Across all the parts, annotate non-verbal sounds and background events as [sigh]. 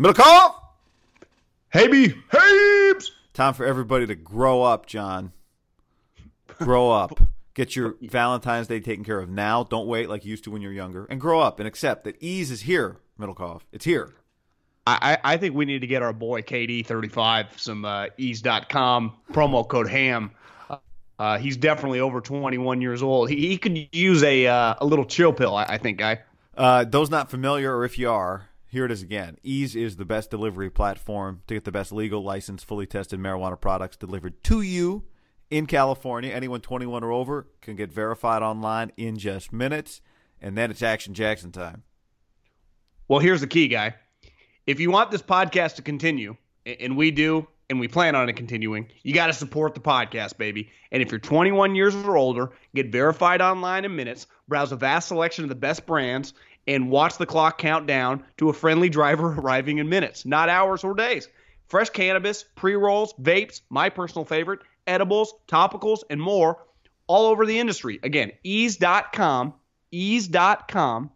Middlekauff! Hey, Habes! Time for everybody to grow up, John. Grow up. Get your [laughs] Valentine's Day taken care of now. Don't wait like you used to when you're younger. And grow up and accept that Eaze is here, Middlekauff. It's here. I, I think we need to get our boy KD35 some uh, eaze.com promo code HAM. Uh, he's definitely over 21 years old. He, he could use a uh, a little chill pill, I, I think, guy. Uh, those not familiar, or if you are, here it is again. Eaze is the best delivery platform to get the best legal, licensed, fully tested marijuana products delivered to you in California. Anyone 21 or over can get verified online in just minutes, and then it's Action Jackson time. Well, here's the key, guy. If you want this podcast to continue, and we do, and we plan on it continuing, you got to support the podcast, baby. And if you're 21 years or older, get verified online in minutes, browse a vast selection of the best brands, and watch the clock count down to a friendly driver [laughs] arriving in minutes, not hours or days. Fresh cannabis, pre rolls, vapes, my personal favorite, edibles, topicals, and more all over the industry. Again, eaze.com, eaze.com,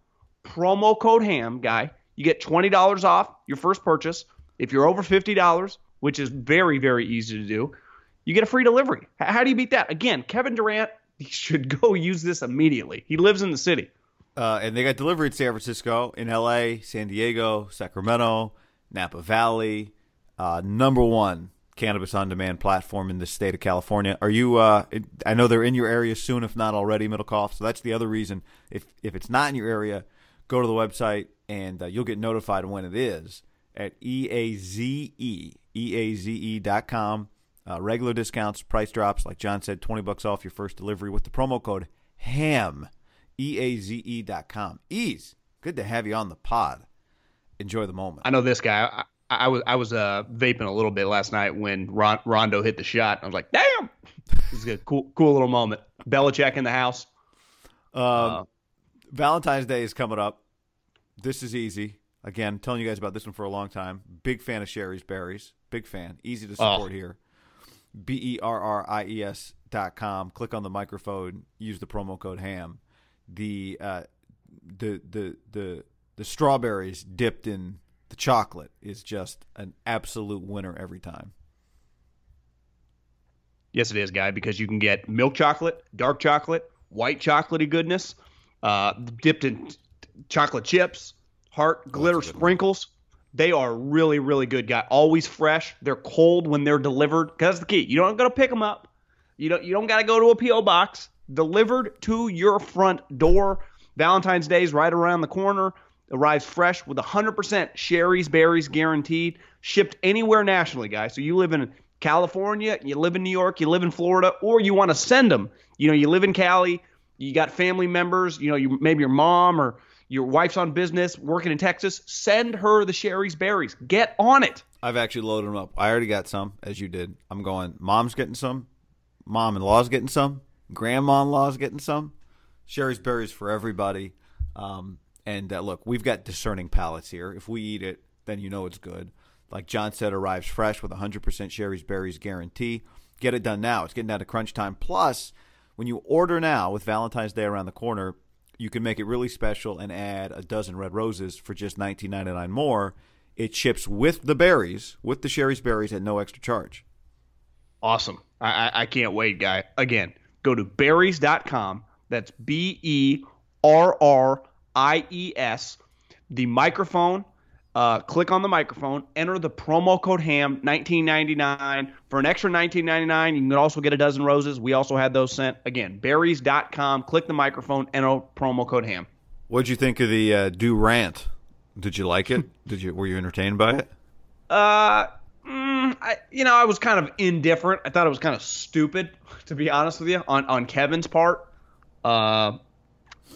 promo code HAM, guy. You get $20 off your first purchase. If you're over $50, which is very, very easy to do, you get a free delivery. How do you beat that? Again, Kevin Durant [laughs] should go use this immediately. He lives in the city. Uh, and they got delivery in San Francisco, in LA, San Diego, Sacramento, Napa Valley. Uh, number one cannabis on demand platform in the state of California. Are you? Uh, I know they're in your area soon, if not already, Middlekauff. So that's the other reason. If if it's not in your area, go to the website and uh, you'll get notified when it is at eaze dot com. Uh, regular discounts, price drops. Like John said, twenty bucks off your first delivery with the promo code HAM. E-A-Z-E.com. Eaze, good to have you on the pod. Enjoy the moment. I know this guy. I, I was I was uh, vaping a little bit last night when Ron, Rondo hit the shot. I was like, damn, this is a cool cool little moment. Belichick in the house. Um, uh, Valentine's Day is coming up. This is easy. Again, telling you guys about this one for a long time. Big fan of Shari's Berries. Big fan. Easy to support oh. here. B E R R I E S dot com. Click on the microphone. Use the promo code HAM the uh, the the the the strawberries dipped in the chocolate is just an absolute winner every time. Yes, it is, guy, because you can get milk chocolate, dark chocolate, white chocolatey goodness, uh, dipped in chocolate chips, heart oh, glitter sprinkles. They are really, really good, guy. Always fresh. They're cold when they're delivered. That's the key. You don't got to pick them up. You don't. You don't got to go to a PO box delivered to your front door. Valentine's Day is right around the corner. Arrives fresh with 100% Shari's Berries guaranteed. Shipped anywhere nationally, guys. So you live in California, you live in New York, you live in Florida, or you want to send them. You know, you live in Cali, you got family members, you know, you maybe your mom or your wife's on business working in Texas. Send her the Shari's Berries. Get on it. I've actually loaded them up. I already got some, as you did. I'm going, mom's getting some, mom in law's getting some, grandma-in-law's getting some. Shari's berries for everybody. Um, And uh, look, we've got discerning palates here. If we eat it, then you know it's good. Like John said, arrives fresh with 100% Shari's Berries guarantee. Get it done now. It's getting down to crunch time. Plus, when you order now with Valentine's Day around the corner, you can make it really special and add a dozen red roses for just $19.99 more. It ships with the berries, with the Shari's Berries at no extra charge. Awesome. I, I can't wait, guy. Again, go to berries.com. That's B E R R I E S. The microphone. Uh, click on the microphone. Enter the promo code HAM 1999 for an extra 1999. You can also get a dozen roses. We also had those sent. Again, berries.com. Click the microphone. Enter promo code HAM. What'd you think of the uh, do rant? Did you like it? Did you were you entertained by it? Uh, mm, I, you know, I was kind of indifferent. I thought it was kind of stupid, [laughs] to be honest with you, on on Kevin's part. Uh,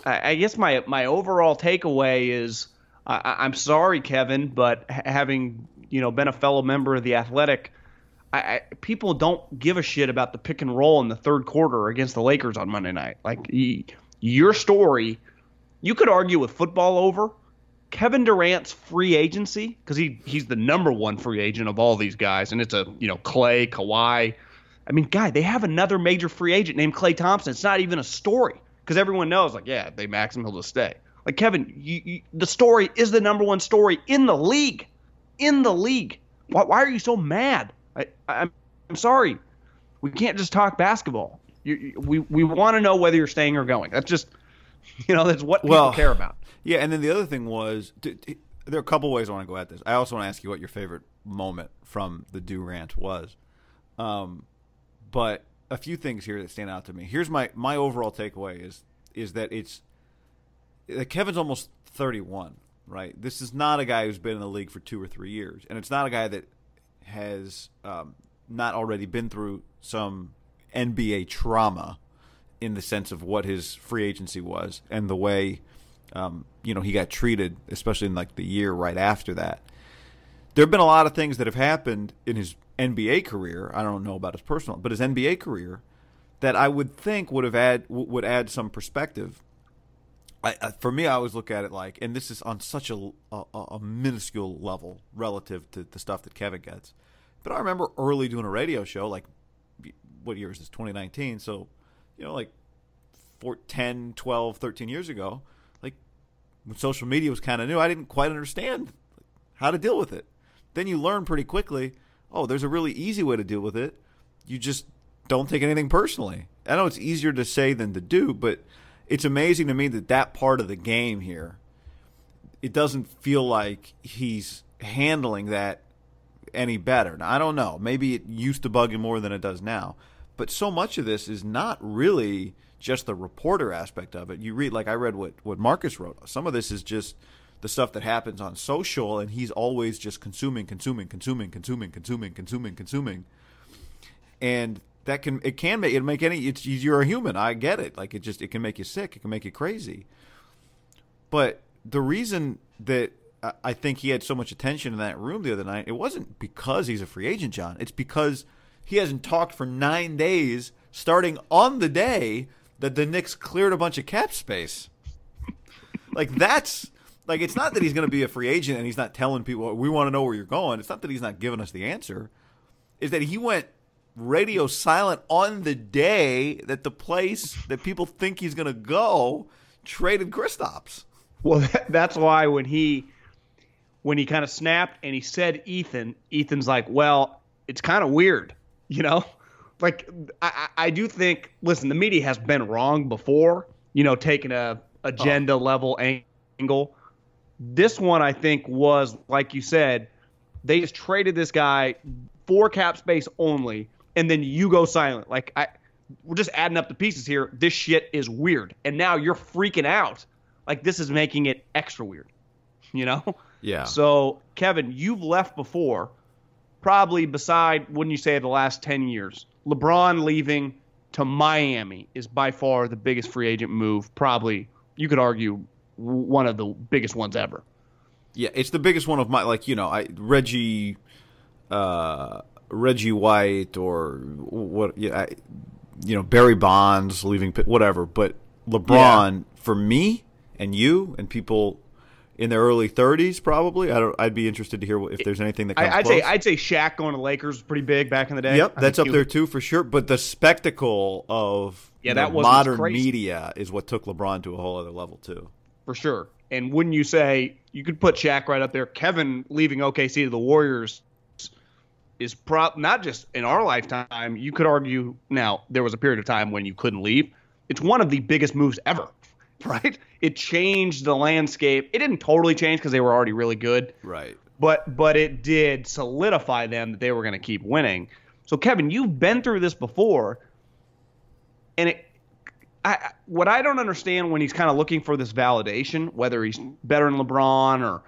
I, I guess my my overall takeaway is I, am sorry, Kevin, but having you know been a fellow member of the Athletic, I, I, people don't give a shit about the pick and roll in the third quarter against the Lakers on Monday night. Like your story, you could argue with football over. Kevin Durant's free agency because he he's the number one free agent of all these guys, and it's a you know Klay, Kawhi. I mean, guy, they have another major free agent named Klay Thompson. It's not even a story because everyone knows, like, yeah, they max him, he'll just stay. Like Kevin, you, you, the story is the number one story in the league, in the league. Why, why are you so mad? I, I'm I'm sorry, we can't just talk basketball. You, we we want to know whether you're staying or going. That's just, [laughs] you know, that's what people well, care about. Yeah, and then the other thing was there are a couple ways I want to go at this. I also want to ask you what your favorite moment from the do rant was. Um, but a few things here that stand out to me. Here's my my overall takeaway is is that it's Kevin's almost 31, right? This is not a guy who's been in the league for two or three years, and it's not a guy that has um, not already been through some NBA trauma in the sense of what his free agency was and the way um, you know he got treated, especially in like the year right after that. There have been a lot of things that have happened in his NBA career. I don't know about his personal, but his NBA career that I would think would have add would add some perspective I, I, for me, I always look at it like, and this is on such a, a, a minuscule level relative to the stuff that Kevin gets. But I remember early doing a radio show, like, what year is this? 2019. So, you know, like four, 10, 12, 13 years ago, like when social media was kind of new, I didn't quite understand how to deal with it. Then you learn pretty quickly oh, there's a really easy way to deal with it. You just don't take anything personally. I know it's easier to say than to do, but it's amazing to me that that part of the game here, it doesn't feel like he's handling that any better. Now, I don't know. Maybe it used to bug him more than it does now. But so much of this is not really just the reporter aspect of it. You read, like I read what, what Marcus wrote. Some of this is just the stuff that happens on social, and he's always just consuming, consuming, consuming, consuming, consuming, consuming, consuming. And that can it can make it make any it's you're a human i get it like it just it can make you sick it can make you crazy but the reason that i think he had so much attention in that room the other night it wasn't because he's a free agent john it's because he hasn't talked for nine days starting on the day that the Knicks cleared a bunch of cap space. Like that's like it's not that he's going to be a free agent and he's not telling people we want to know where you're going. It's not that he's not giving us the answer. Is that he went radio silent on the day that the place that people think he's going to go traded Kristaps. Well, that's why when he when he kind of snapped and he said Ethan, Ethan's like, "Well, it's kind of weird, you know." Like I, I do think, listen, the media has been wrong before, you know, taking a agenda oh. level angle. This one, I think, was like you said, they just traded this guy for cap space only and then you go silent. Like I we're just adding up the pieces here. This shit is weird. And now you're freaking out. Like this is making it extra weird. You know? Yeah. So, Kevin, you've left before, probably beside wouldn't you say the last 10 years. LeBron leaving to Miami is by far the biggest free agent move, probably you could argue one of the biggest ones ever. Yeah, it's the biggest one of my like, you know, I Reggie uh Reggie White or what you know Barry Bonds leaving whatever, but LeBron yeah. for me and you and people in their early 30s probably. I don't, I'd be interested to hear if there's anything that comes I, would close. say I'd say Shaq going to Lakers was pretty big back in the day. Yep, I that's up there too for sure. But the spectacle of Yeah, that know, modern media is what took LeBron to a whole other level too. for sure. And wouldn't you say you could put Shaq right up there? Kevin leaving OKC to the Warriors is prop not just in our lifetime. You could argue now there was a period of time when you couldn't leave. It's one of the biggest moves ever, [laughs] right? It changed the landscape. It didn't totally change because they were already really good, Right. but but it did solidify them that they were going to keep winning. So Kevin, you've been through this before, and it. I, what I don't understand when he's kind of looking for this validation, whether he's better than LeBron or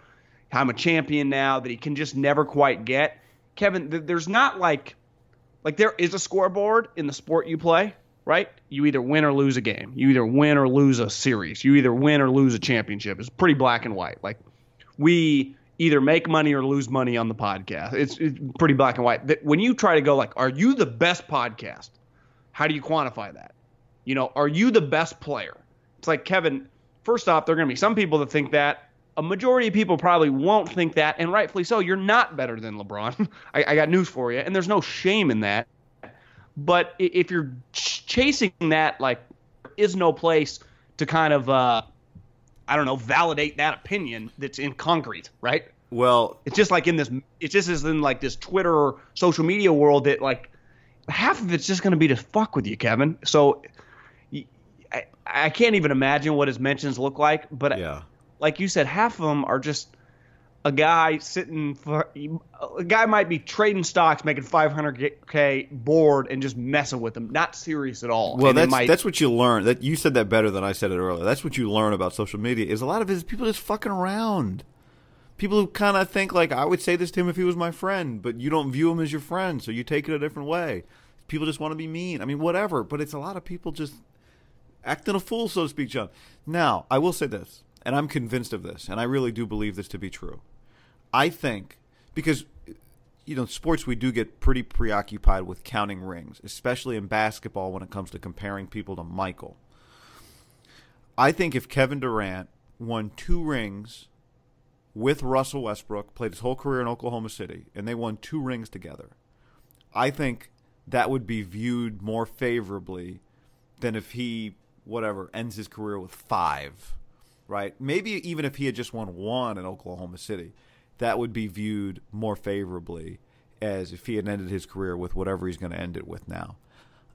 I'm a champion now, that he can just never quite get. Kevin, th- there's not like, like there is a scoreboard in the sport you play, right? You either win or lose a game. You either win or lose a series. You either win or lose a championship. It's pretty black and white. Like we either make money or lose money on the podcast. It's, it's pretty black and white. When you try to go like, are you the best podcast? How do you quantify that? You know, are you the best player? It's like Kevin. First off, there are going to be some people that think that. A majority of people probably won't think that, and rightfully so. You're not better than LeBron. [laughs] I, I got news for you, and there's no shame in that. But if you're ch- chasing that, like, there is no place to kind of, uh, I don't know, validate that opinion that's in concrete, right? Well, It's just like in this. It's just as in like this Twitter or social media world that like half of it's just going to be to fuck with you, Kevin. So I can't even imagine what his mentions look like. But yeah. like you said, half of them are just a guy sitting for a guy might be trading stocks, making 500k board, and just messing with them, not serious at all. Well, And that's might- that's what you learn. That you said that better than I said it earlier. That's what you learn about social media is a lot of it is people just fucking around. People who kind of think like I would say this to him if he was my friend, but you don't view him as your friend, so you take it a different way. People just want to be mean. I mean, whatever. But it's a lot of people just acting a fool, so to speak, John. Now, I will say this, and I'm convinced of this, and I really do believe this to be true. I think because you know, sports we do get pretty preoccupied with counting rings, especially in basketball when it comes to comparing people to Michael. I think if Kevin Durant won two rings with Russell Westbrook, played his whole career in Oklahoma City, and they won two rings together, I think that would be viewed more favorably than if he whatever ends his career with five, right? Maybe even if he had just won one in Oklahoma City, that would be viewed more favorably as if he had ended his career with whatever he's going to end it with now.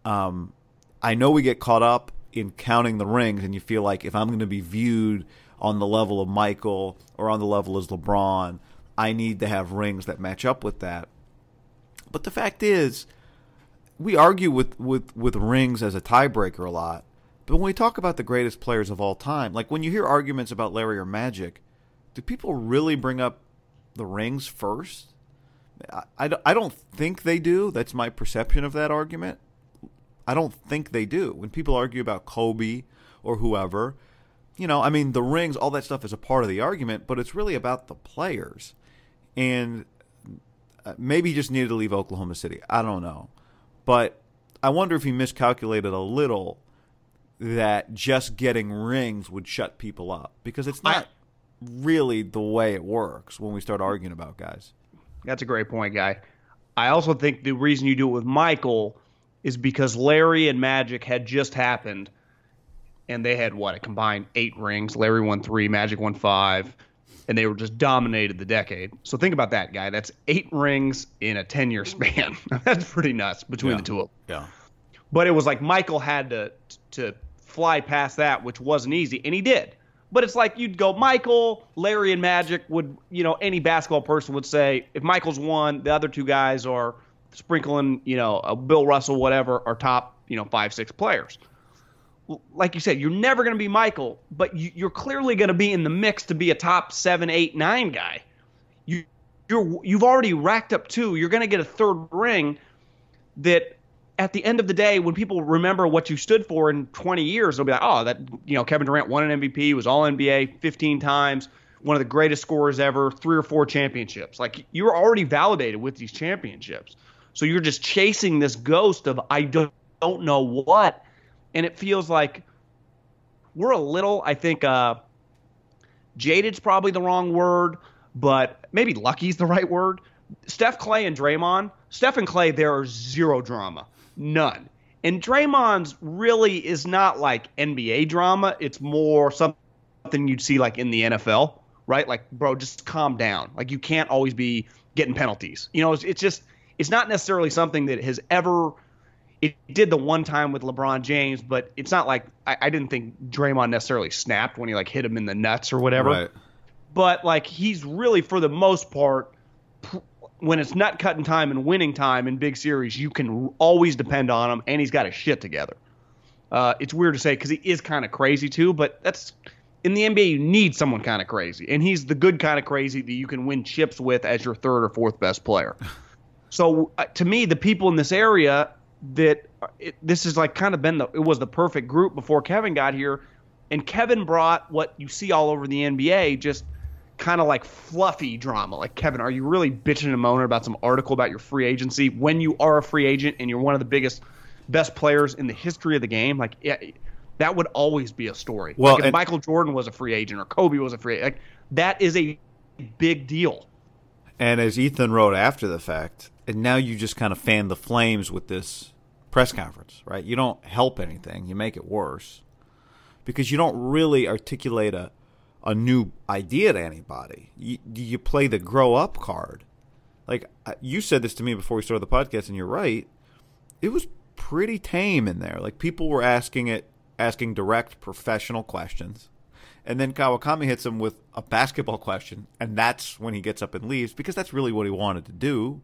Um, I know we get caught up in counting the rings, and you feel like if I'm going to be viewed on the level of Michael or on the level as LeBron, I need to have rings that match up with that. But the fact is, we argue with, with, with rings as a tiebreaker a lot. But when we talk about the greatest players of all time, like when you hear arguments about Larry or Magic, do people really bring up the rings first? I, I, don't- I don't think they do. That's my perception of that argument. I don't think they do. When people argue about Kobe or whoever, you know, I mean, the rings, all that stuff is a part of the argument, but it's really about the players. And uh, maybe he just needed to leave Oklahoma City. I don't know. But I wonder if he miscalculated a little that just getting rings would shut people up because it's not really the way it works when we start arguing about guys. That's a great point, guy. I also think the reason you do it with Michael is because Larry and Magic had just happened, and they had what a combined eight rings. Larry won three, Magic won five, and they were just dominated the decade. So think about that, guy. That's eight rings in a ten-year span. [laughs] That's pretty nuts between Yeah. the two of them. Yeah. But it was like Michael had to to fly past that, which wasn't easy, and he did. But it's like you'd go Michael, Larry, and Magic would, you know, any basketball person would say if Michael's one, the other two guys are sprinkling, you know, uh, Bill Russell, whatever, are top, you know, five, six players. Like you said, you're never going to be Michael, but you're clearly going to be in the mix to be a top seven, eight, nine guy. You, you're you've already racked up two. You're going to get a third ring that at the end of the day, when people remember what you stood for in 20 years, they'll be like, oh, that, you know, Kevin Durant won an MVP, was all NBA 15 times, one of the greatest scorers ever, three or four championships. Like, you're already validated with these championships. So you're just chasing this ghost of, I don't, don't know what. And it feels like we're a little, I think, uh, jaded's probably the wrong word, but maybe lucky's the right word. Steph Klay and Draymond, Steph and Klay, there are zero drama, none. And Draymond's really is not like NBA drama. It's more something you'd see like in the NFL, right? Like, bro, just calm down. Like, you can't always be getting penalties. You know, it's, it's just, it's not necessarily something that has ever. It did the one time with LeBron James, but it's not like I, I didn't think Draymond necessarily snapped when he like hit him in the nuts or whatever. Right. But like he's really, for the most part, when it's nut cutting time and winning time in big series, you can always depend on him, and he's got his shit together. Uh, it's weird to say because he is kind of crazy too, but that's in the NBA. You need someone kind of crazy, and he's the good kind of crazy that you can win chips with as your third or fourth best player. [laughs] so uh, to me, the people in this area that it, this is like kind of been the it was the perfect group before Kevin got here, and Kevin brought what you see all over the NBA just kind of like fluffy drama. Like, Kevin, are you really bitching and moaning about some article about your free agency when you are a free agent and you're one of the biggest, best players in the history of the game? Like, yeah, that would always be a story. Well, like if and- Michael Jordan was a free agent or Kobe was a free like that is a big deal. And as Ethan wrote after the fact, and now you just kind of fan the flames with this press conference, right? You don't help anything, you make it worse because you don't really articulate a, a new idea to anybody. You, you play the grow up card. Like you said this to me before we started the podcast, and you're right. It was pretty tame in there. Like people were asking it, asking direct professional questions. And then Kawakami hits him with a basketball question, and that's when he gets up and leaves because that's really what he wanted to do.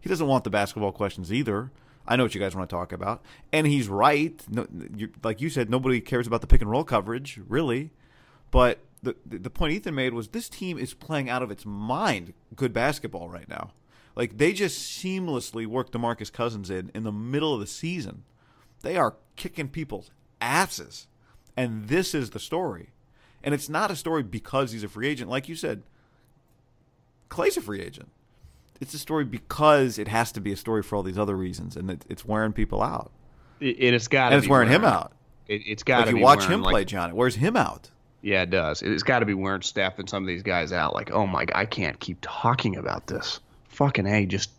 He doesn't want the basketball questions either. I know what you guys want to talk about, and he's right. No, you, like you said, nobody cares about the pick and roll coverage, really. But the the point Ethan made was this team is playing out of its mind good basketball right now. Like they just seamlessly worked DeMarcus Cousins in in the middle of the season. They are kicking people's asses, and this is the story. And it's not a story because he's a free agent, like you said. Klay's a free agent. It's a story because it has to be a story for all these other reasons, and it, it's wearing people out, It, it's got and it's wearing him out. It, it's got Like to you be watch wearing, him like- play, John, it wears him out. Yeah, it does. It's got to be wearing Steph and some of these guys out. Like, oh my, I can't keep talking about this. Fucking a, just,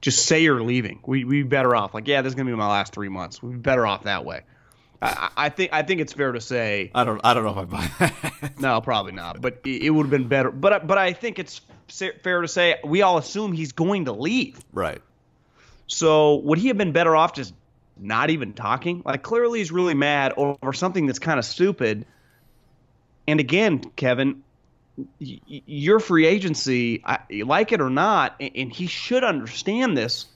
just say you're leaving. We we be better off. Like, yeah, this is gonna be my last three months. We'd be better off that way. I, I I think I think it's fair to say I don't, I don't know if I buy that. [laughs] no, probably not. But it, it would have been better. But but I think it's fair to say we all assume he's going to leave. right. So would he have been better off just not even talking? Like clearly he's really mad over something that's kind of stupid. And again, Kevin, y- your free agency, I, like it or not, a- and he should understand this,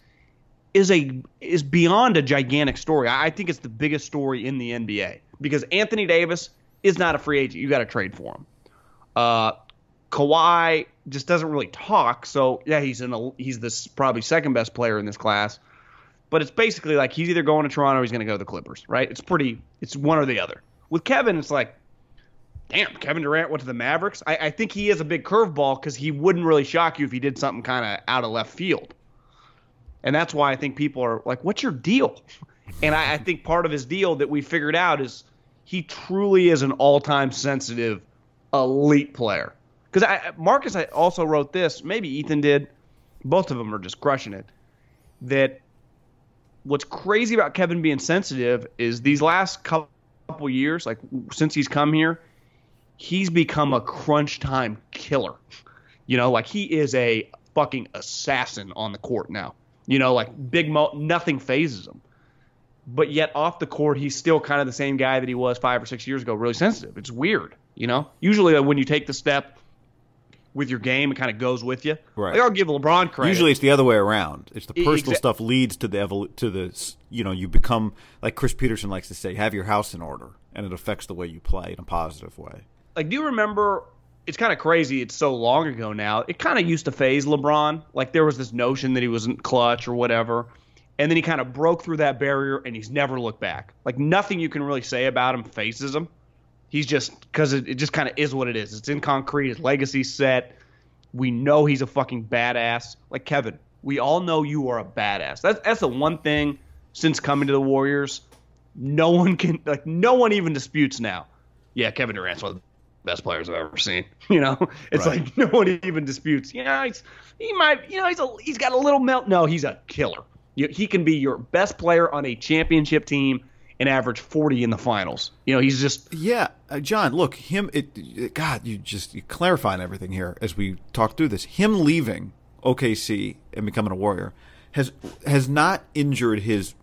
is a is beyond a gigantic story. I I think it's the biggest story in the NBA because Anthony Davis is not a free agent. You got to trade for him. Uh, Kawhi just doesn't really talk, so yeah, he's in a, he's this probably second best player in this class. But it's basically like he's either going to Toronto or he's going to go to the Clippers, right? It's pretty, it's one or the other. With Kevin, it's like, damn, Kevin Durant went to the Mavericks. I, I think he is a big curveball because he wouldn't really shock you if he did something kind of out of left field. And that's why I think people are like, what's your deal? And I, I think part of his deal that we figured out is he truly is an all time sensitive, elite player. Because Marcus I also wrote this, maybe Ethan did. Both of them are just crushing it. That what's crazy about Kevin being sensitive is these last couple years, like since he's come here, he's become a crunch time killer. You know, like he is a fucking assassin on the court now. You know, like big mo, nothing fazes him. But yet off the court, he's still kind of the same guy that he was five or six years ago. Really sensitive. It's weird. You know, usually uh, when you take the step with your game, it kind of goes with you. Right. Like, I'll give LeBron credit. Usually, it's the other way around. It's the personal exa- stuff leads to the evolu- to the you know you become like Chris Peterson likes to say, have your house in order, and it affects the way you play in a positive way. Like do you remember it's kind of crazy it's so long ago now it kind of used to faze lebron. Like there was this notion that he wasn't clutch or whatever and then he kind of broke through that barrier and he's never looked back. Like nothing you can really say about him faces him. He's just because it, it just kind of is what it is. It's in concrete his legacy's set. We know he's a fucking badass. Like kevin we all know you are a badass. That's that's the one thing since coming to the warriors no one can like no one even disputes now. Yeah kevin durant's one of best players I've ever seen. [laughs] You know, it's Right. like [laughs] no one even disputes. You know, he's he might, you know, he's a he's got a little melt. No, he's a killer. You, he can be your best player on a championship team and average 40 in the finals. You know, he's just Yeah, uh, John. Look, him. It, it- God, you just you clarifying everything here as we talk through this. Him leaving OKC and becoming a Warrior has has not injured his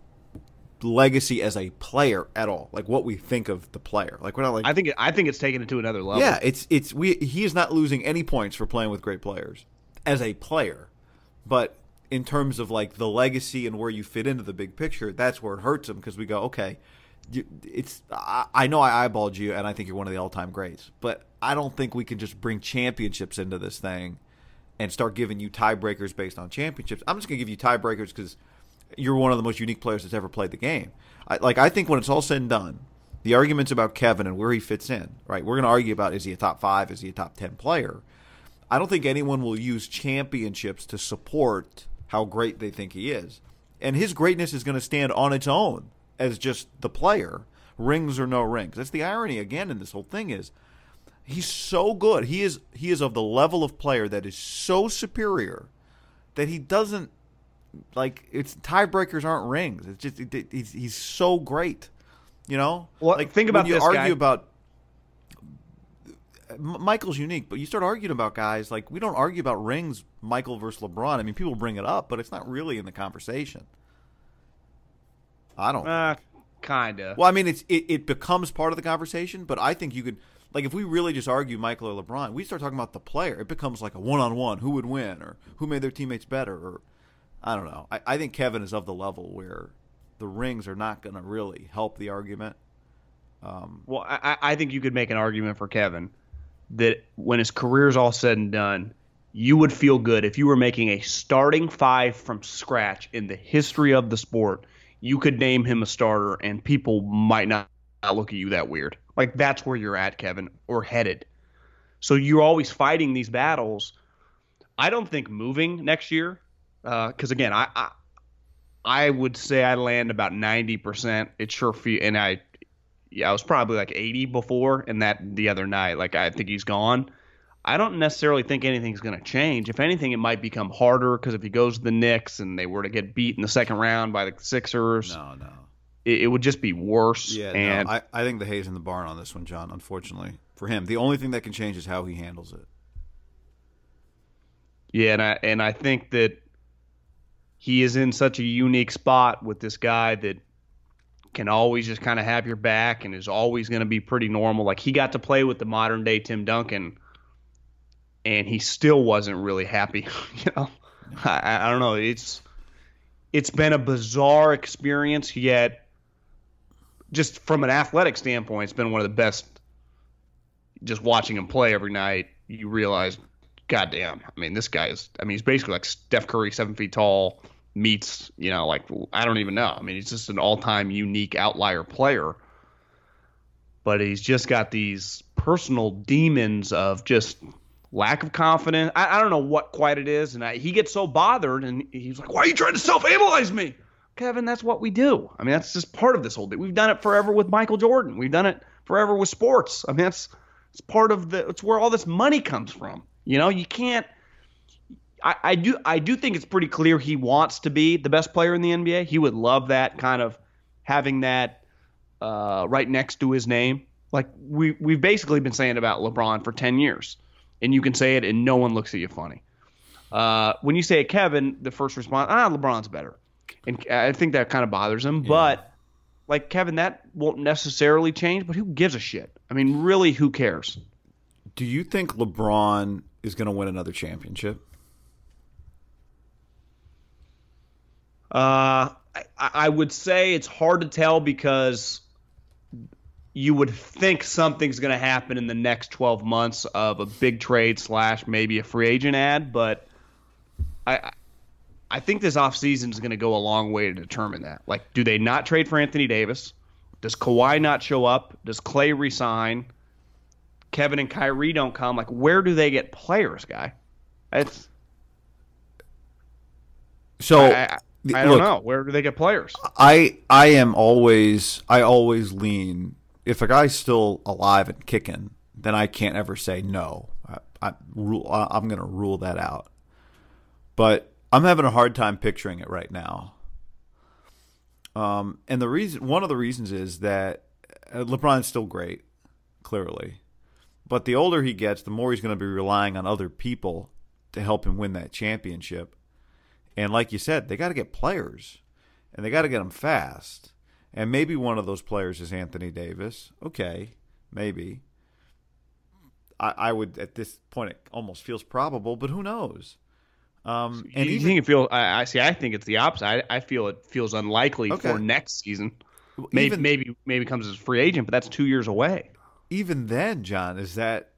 legacy as a player at all. Like what we think of the player. Like we're not like I think it, I think it's taken it to another level. yeah. It's it's we. He is not losing any points for playing with great players as a player, but in terms of like the legacy and where you fit into the big picture, that's where it hurts him because we go okay. It's I, I know I eyeballed you and I think you're one of the all time greats, but I don't think we can just bring championships into this thing and start giving you tiebreakers based on championships. I'm just gonna give you tiebreakers because you're one of the most unique players that's ever played the game. I, like I think when it's all said and done, the arguments about Kevin and where he fits in, right? We're gonna argue about is he a top five, is he a top ten player? I don't think anyone will use championships to support how great they think he is. And his greatness is going to stand on its own as just the player, rings or no rings. That's the irony again in this whole thing is he's so good. He is he is of the level of player that is so superior that he doesn't like it's tiebreakers aren't rings. It's just it, it- he's he's so great. You know? Well, like think about when you this, argue guy. about Michael's unique, but you start arguing about guys like we don't argue about rings, Michael versus LeBron. I mean, people bring it up, but it's not really in the conversation. I don't. Uh, kinda. well, I mean, it's it, it becomes part of the conversation, but I think you could like if we really just argue Michael or LeBron, we start talking about the player. It becomes like a one on one, who would win or who made their teammates better, or I don't know. I, I think Kevin is of the level where the rings are not going to really help the argument. Um, well, I, I think you could make an argument for Kevin that when his career's all said and done, you would feel good if you were making a starting five from scratch in the history of the sport. You could name him a starter, and people might not, not look at you that weird. Like that's where you're at, Kevin, or headed. So you're always fighting these battles. I don't think moving next year, Uh, because again, I, I I would say I land about ninety percent. It sure feel, and I yeah, I was probably like 80 before, and that the other night, like I think he's gone. I don't necessarily think anything's going to change. If anything, it might become harder because if he goes to the Knicks and they were to get beat in the second round by the Sixers, No, no. it, it would just be worse. Yeah, and no, I, I think the hay's in the barn on this one, John. Unfortunately for him, the only thing that can change is how he handles it. yeah, and I and I think that he is in such a unique spot with this guy that can always just kind of have your back and is always going to be pretty normal. Like he got to play with the modern day Tim Duncan, and he still wasn't really happy. [laughs] you know, I, I- don't know. It's it's been a bizarre experience, yet just from an athletic standpoint, it's been one of the best. Just watching him play every night, you realize, goddamn. I mean, this guy is. I mean, he's basically like Steph Curry, seven feet tall, meets. You know, like I don't even know. I mean, he's just an all-time unique outlier player. But he's just got these personal demons of just lack of confidence. I, I don't know what quite it is, and I, he gets so bothered, and he's like, "Why are you trying to self-analyze me?" Kevin, that's what we do. I mean, that's just part of this whole thing. We've done it forever with Michael Jordan. We've done it forever with sports. I mean, that's it's part of the. It's where all this money comes from. You know, you can't. I, I do. I do think it's pretty clear he wants to be the best player in the NBA. He would love that kind of having that uh, right next to his name. Like we we've basically been saying about LeBron for ten years, and you can say it, and no one looks at you funny. Uh, when you say it, Kevin, the first response, ah, LeBron's better, and I think that kind of bothers him. But like Kevin, that won't necessarily change. But who gives a shit? I mean, really, who cares? Do you think LeBron is going to win another championship? Uh, I, I would say it's hard to tell because you would think something's going to happen in the next 12 months of a big trade slash maybe a free agent ad, but I I think this offseason is going to go a long way to determine that. Like, do they not trade for Anthony Davis? Does Kawhi not show up? Does Klay resign? Kevin and Kyrie don't come. Like, where do they get players, guy? It's So I, I, I don't look, know. Where do they get players? I I am always I always lean if a guy's still alive and kicking, then I can't ever say no. I, I rule. I'm going to rule that out. But I'm having a hard time picturing it right now. Um, and the reason, one of the reasons is that uh, LeBron's still great, clearly, but the older he gets, the more he's going to be relying on other people to help him win that championship. And like you said, they got to get players, and they got to get them fast. And maybe one of those players is Anthony Davis. Okay, maybe. I, I would at this point it almost feels probable, but who knows? Um, and you even, think it feels? I, I, see. I think it's the opposite. I, I feel it feels unlikely okay. for next season. Maybe, even, maybe maybe comes as a free agent, but that's two years away. Even then, John, is that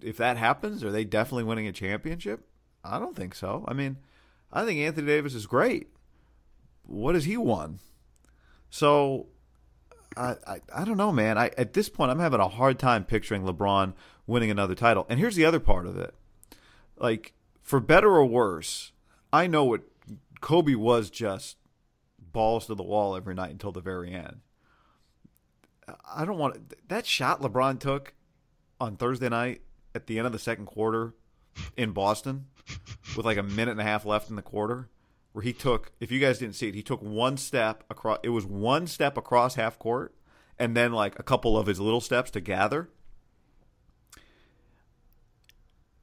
if that happens, are they definitely winning a championship? I don't think so. I mean, I think Anthony Davis is great. What has he won? So, I, I, I don't know, man. I at this point, I'm having a hard time picturing LeBron winning another title. And here's the other part of it, like for better or worse, I know what Kobe was just balls to the wall every night until the very end. I don't want that shot LeBron took on Thursday night at the end of the second quarter in Boston with like a minute and a half left in the quarter where he took if you guys didn't see it he took one step across it was one step across half court and then like a couple of his little steps to gather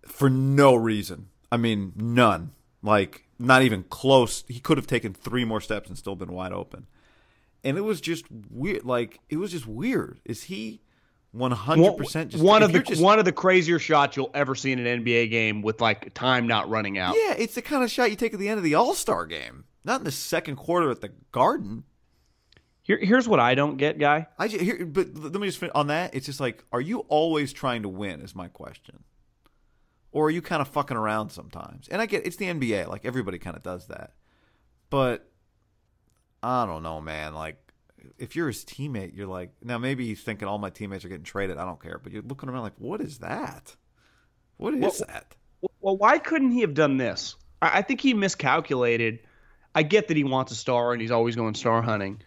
for no reason I mean, none. Like, not even close. He could have taken three more steps and still been wide open. And it was just weird. Like, it was just weird. Is he 100% just one of the just, one of the crazier shots you'll ever see in an NBA game with like time not running out. Yeah, it's the kind of shot you take at the end of the All-Star game, not in the second quarter at the Garden. Here, here's what I don't get, guy. I just, here, but let me just on that. It's just like, are you always trying to win? Is my question or are you kind of fucking around sometimes? And I get it's the NBA, like everybody kind of does that. But I don't know, man. Like if you're his teammate, you're like now maybe he's thinking all my teammates are getting traded. I don't care, but you're looking around like, what is that? What is well, that? Well, why couldn't he have done this? I think he miscalculated. I get that he wants a star and he's always going star hunting.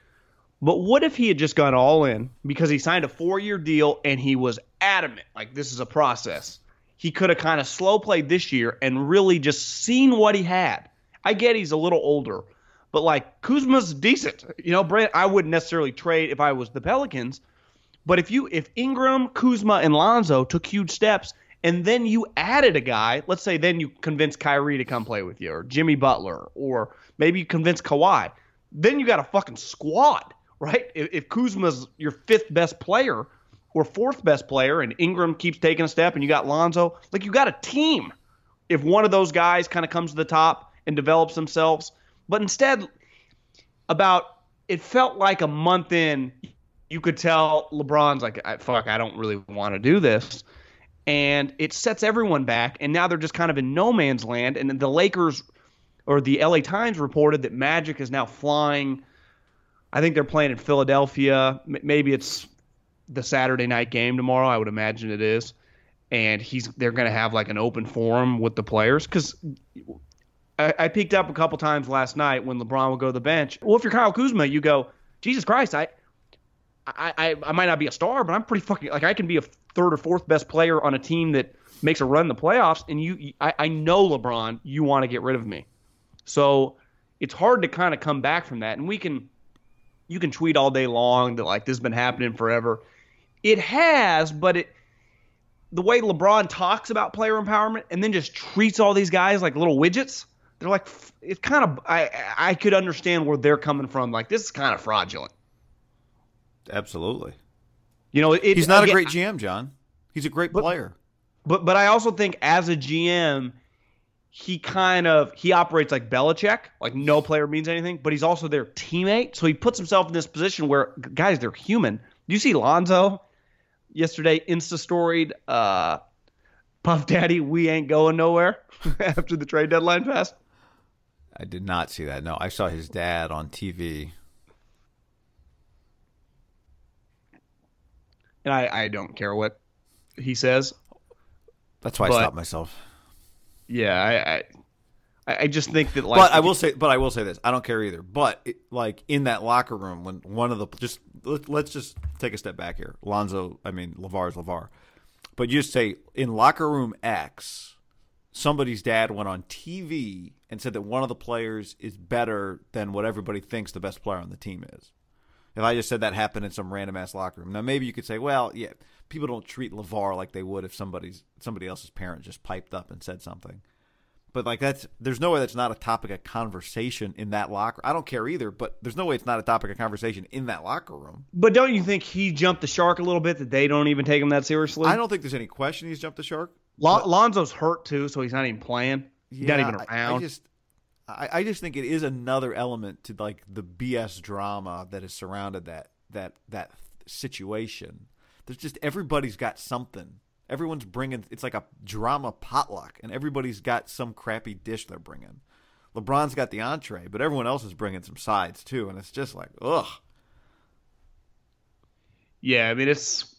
But what if he had just gone all in because he signed a four year deal and he was adamant, like this is a process? he could have kind of slow played this year and really just seen what he had. I get he's a little older, but like Kuzma's decent. You know, Brent, I wouldn't necessarily trade if I was the Pelicans. But if you if Ingram, Kuzma, and Lonzo took huge steps, and then you added a guy, let's say then you convince Kyrie to come play with you, or Jimmy Butler, or maybe you convince Kawhi, then you got a fucking squad, right? If, if Kuzma's your fifth best player, or fourth best player, and Ingram keeps taking a step, and you got Lonzo, like you got a team. If one of those guys kind of comes to the top and develops themselves, but instead, about it felt like a month in, you could tell LeBron's like, "Fuck, I don't really want to do this," and it sets everyone back. And now they're just kind of in no man's land. And the Lakers or the LA Times reported that Magic is now flying. I think they're playing in Philadelphia. Maybe it's the Saturday night game tomorrow. I would imagine it is, and he's they're going to have like an open forum with the players because. I, I peeked up a couple times last night when LeBron would go to the bench. Well, if you're Kyle Kuzma, you go, Jesus Christ, I, I, I, I might not be a star, but I'm pretty fucking like I can be a third or fourth best player on a team that makes a run in the playoffs. And you, I, I know LeBron, you want to get rid of me, so it's hard to kind of come back from that. And we can, you can tweet all day long that like this has been happening forever. It has, but it the way LeBron talks about player empowerment and then just treats all these guys like little widgets. They're like it's kind of I I could understand where they're coming from. Like this is kind of fraudulent. Absolutely. You know, it, he's not again, a great GM, John. He's a great but, player. But but I also think as a GM, he kind of he operates like Belichick, like no player means anything, but he's also their teammate. So he puts himself in this position where guys, they're human. You see Lonzo? yesterday Insta storied uh, Puff Daddy, we ain't going nowhere [laughs] after the trade deadline passed? I did not see that. No, I saw his dad on TV. And I, I don't care what he says. That's why but, I stopped myself. Yeah, I, I I just think that like But I will say but I will say this. I don't care either. But it, like in that locker room when one of the just let, us just take a step back here. Lonzo, I mean LaVar's LaVar. But you just say in locker room X, somebody's dad went on TV and said that one of the players is better than what everybody thinks the best player on the team is. If I just said that happened in some random ass locker room, now maybe you could say, well, yeah, people don't treat LaVar like they would if somebody's somebody else's parent just piped up and said something. But like that's there's no way that's not a topic of conversation in that locker. I don't care either, but there's no way it's not a topic of conversation in that locker room. But don't you think he jumped the shark a little bit that they don't even take him that seriously? I don't think there's any question he's jumped the shark. Lon- Lonzo's hurt too, so he's not even playing. He's not even I- around. I, just I, I just think it is another element to like the BS drama that has surrounded that that that situation. There's just everybody's got something. Everyone's bringing it's like a drama potluck, and everybody's got some crappy dish they're bringing. LeBron's got the entree, but everyone else is bringing some sides too, and it's just like ugh. yeah, I mean it's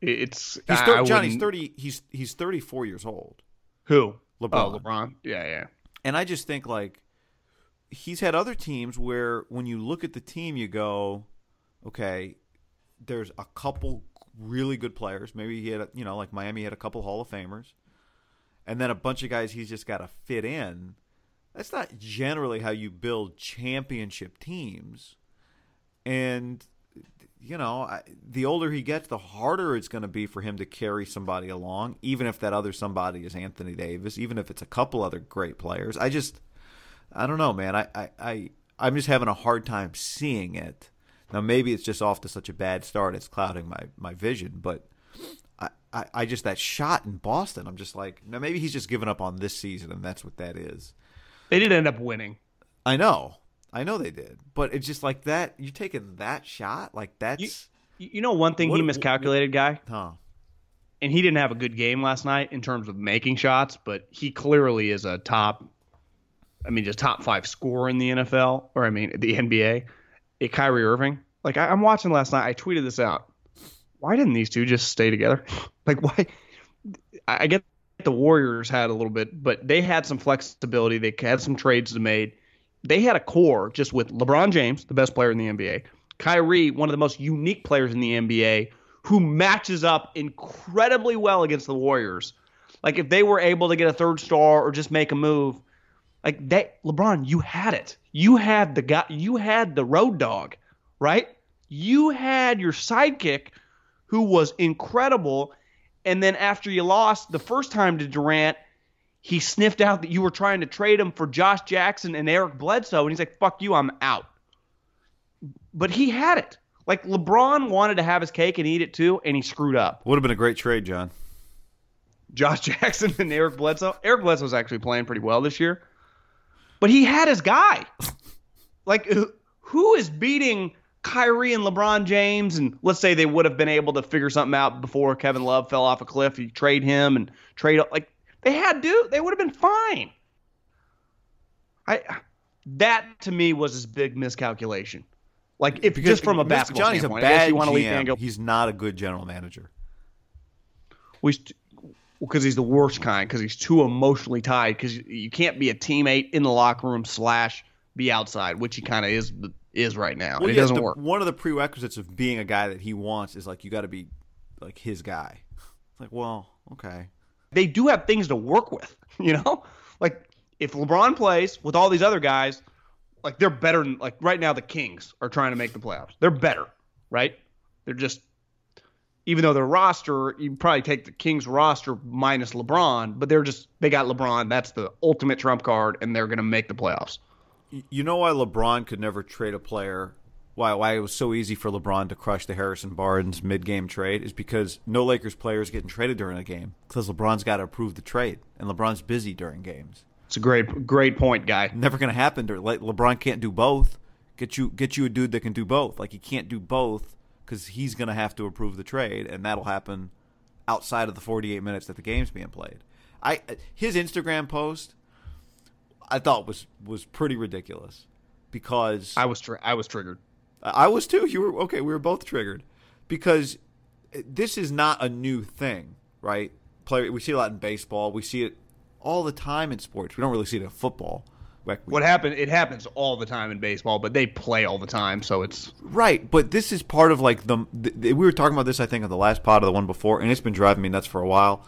it's He's thir- John. He's thirty. He's he's thirty four years old. Who? LeBron. Oh, LeBron. Yeah, yeah. And I just think like he's had other teams where when you look at the team, you go, okay, there's a couple really good players. Maybe he had, a, you know, like Miami had a couple Hall of Famers, and then a bunch of guys he's just got to fit in. That's not generally how you build championship teams. And you know, I, the older he gets, the harder it's going to be for him to carry somebody along, even if that other somebody is Anthony Davis, even if it's a couple other great players. I just, I don't know, man. I, I, I I'm just having a hard time seeing it. Now, maybe it's just off to such a bad start; it's clouding my my vision. But I, I, I just that shot in Boston, I'm just like, now maybe he's just given up on this season, and that's what that is. They did end up winning. I know, I know they did, but it's just like that. You're taking that shot, like that's, You, you know one thing What- he miscalculated, guy, huh? and he didn't have a good game last night in terms of making shots, but he clearly is a top. I mean, just top five scorer in the NFL, or I mean, the NBA. It eh, Kyrie Irving. Like I, I'm watching last night. I tweeted this out. Why didn't these two just stay together? [laughs] like why? I I get the Warriors had a little bit, but they had some flexibility. They had some trades to made. They had a core just with LeBron James, the best player in the NBA, Kyrie, one of the most unique players in the NBA, who matches up incredibly well against the Warriors. Like if they were able to get a third star or just make a move, like that LeBron, you had it. You had the guy you had the road dog, right? You had your sidekick who was incredible. And then after you lost the first time to Durant, he sniffed out that you were trying to trade him for Josh Jackson and Eric Bledsoe, and he's like, "Fuck you, I'm out." But he had it. Like LeBron wanted to have his cake and eat it too, and he screwed up. Would have been a great trade, John. Josh [laughs] Jackson and Eric Bledsoe. Eric Bledsoe's actually playing pretty well this year, but he had his guy. Like, who- who is beating Kyrie and LeBron James? And let's say they would have been able to figure something out before Kevin Love fell off a cliff. You trade him and trade like they had to. They would have been fine. I that to me was his big miscalculation. Like if just from a basketball Johnny's standpoint, a bad you want to leave GM. and go. He's not a good general manager. we st- because he's the worst kind because he's too emotionally tied because you can't be a teammate in the locker room slash be outside which he kind of is is right now and it yeah, doesn't the- work One of the prerequisites of being a guy that he wants is like you got to be like his guy. [laughs] It's like, well, okay. They do have things to work with [laughs] you know? Like if lebron plays with all these other guys like they're better than like right now the kings are trying to make the playoffs. They're better right? They're just even though their roster you probably take the kings roster minus lebron but they're just they got lebron that's the ultimate trump card and they're going to make the playoffs. You know why LeBron could never trade a player? Why why it was so easy for LeBron to crush the Harrison Barnes mid-game trade is because no Lakers players getting traded during a game because LeBron's got to approve the trade and LeBron's busy during games. It's a great, great point, guy. Never going to happen. During, like, LeBron can't do both. Get you get you a dude that can do both. Like he can't do both because he's going to have to approve the trade, and that'll happen outside of the 48 minutes that the game's being played. I his Instagram post I thought was was pretty ridiculous because I was, tri- I was triggered. I was too. You were okay. We were both triggered because this is not a new thing, right? Play. We see a lot in baseball. We see it all the time in sports. We don't really see it in football. Like we- What happened? It happens all the time in baseball, but they play all the time, so it's Right, but this is part of like the, the, we were talking about this I think on the last pod of the one before, and it's been driving me nuts for a while.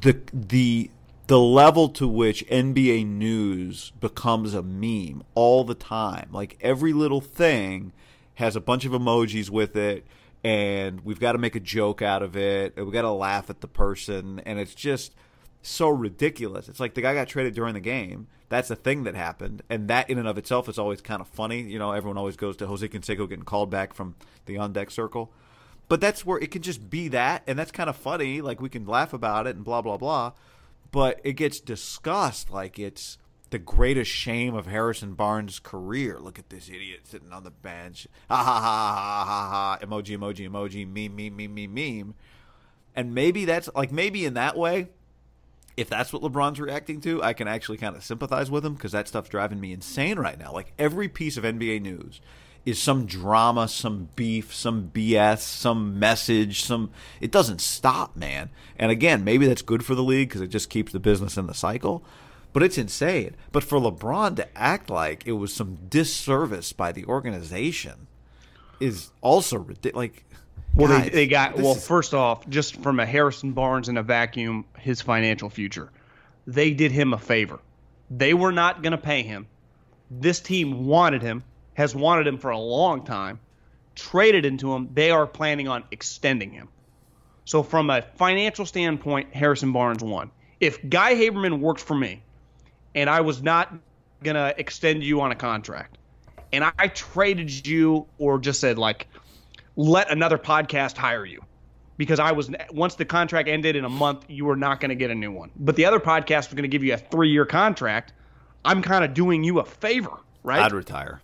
The the the level to which NBA news becomes a meme all the time, like every little thing has a bunch of emojis with it, and we've got to make a joke out of it, and we got to laugh at the person, and it's just so ridiculous. It's like the guy got traded during the game. That's a thing that happened, and that in and of itself is always kind of funny. You know, everyone always goes to Jose Canseco getting called back from the on deck circle, but that's where it can just be that, and that's kind of funny. Like we can laugh about it and blah blah blah, but it gets discussed like it's the greatest shame of Harrison Barnes' career. Look at this idiot sitting on the bench. Ha ha ha ha ha ha. Emoji, emoji, emoji. Meme, meme, meme, meme, meme. And maybe that's like maybe in that way, if that's what LeBron's reacting to, I can actually kind of sympathize with him because that stuff's driving me insane right now. Like every piece of NBA news is some drama, some beef, some BS, some message, some it doesn't stop, man. And again, maybe that's good for the league because it just keeps the business in the cycle. But it's insane. But for LeBron to act like it was some disservice by the organization is also ridiculous. Like, Well, guys, they, they got well. is- First off, just from a Harrison Barnes in a vacuum, his financial future, they did him a favor. They were not going to pay him. This team wanted him, has wanted him for a long time, traded into him. They are planning on extending him. So, from a financial standpoint, Harrison Barnes won. If Guy Haberman worked for me, and I was not going to extend you on a contract, and I traded you or just said like let another podcast hire you because I was once the contract ended in a month, you were not going to get a new one. But the other podcast was going to give you a three year contract. I'm kind of doing you a favor, right? I'd retire.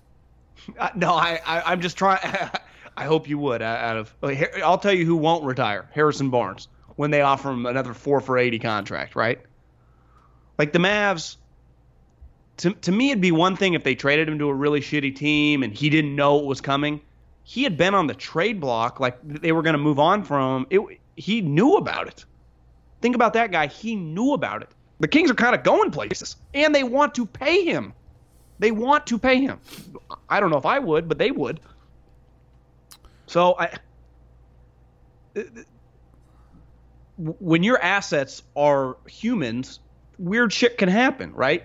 Uh, no, I, I I'm just trying. [laughs] I hope you would. Out of I'll tell you who won't retire: Harrison Barnes when they offer him another four for eighty contract, right? Like the Mavs. To, to me, it'd be one thing if they traded him to a really shitty team and he didn't know it was coming. He had been on the trade block, like they were going to move on from him. It, he knew about it. Think about that guy. He knew about it. The Kings are kind of going places, and they want to pay him. They want to pay him. I don't know if I would, but they would. So I when your assets are humans, weird shit can happen, right?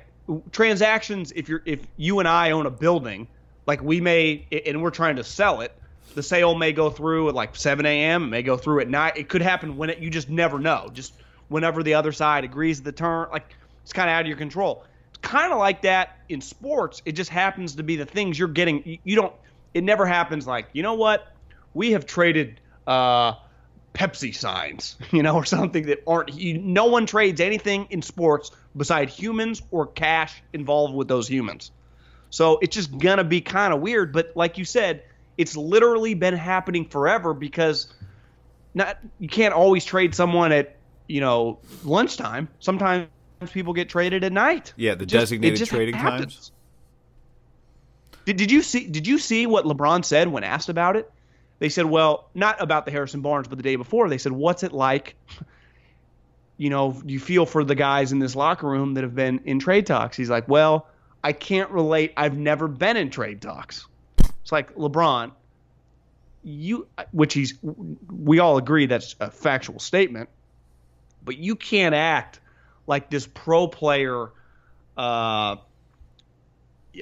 Transactions if you're if you and I own a building, like we may and we're trying to sell it, the sale may go through at like 7 a.m. It may go through at night. It could happen when it, you just never know. Just whenever the other side agrees to the term, like it's kind of out of your control. Kind of like that in sports. It just happens to be the things you're getting. You don't. It never happens like you know what we have traded uh, Pepsi signs, [laughs] you know, or something that aren't. You, no one trades anything in sports beside humans or cash involved with those humans. So it's just gonna be kind of weird. But like you said, it's literally been happening forever because not you can't always trade someone at you know lunchtime. Sometimes people get traded at night. Yeah, the Just- designated trading happens. times. Did, did you see did you see what LeBron said when asked about it? They said, well, not about the Harrison Barnes, but the day before. They said, what's it like? You know, you feel for the guys in this locker room that have been in trade talks? He's like, well, I can't relate. I've never been in trade talks. It's like LeBron, you, which he's, we all agree that's a factual statement, but you can't act like this pro player. Uh,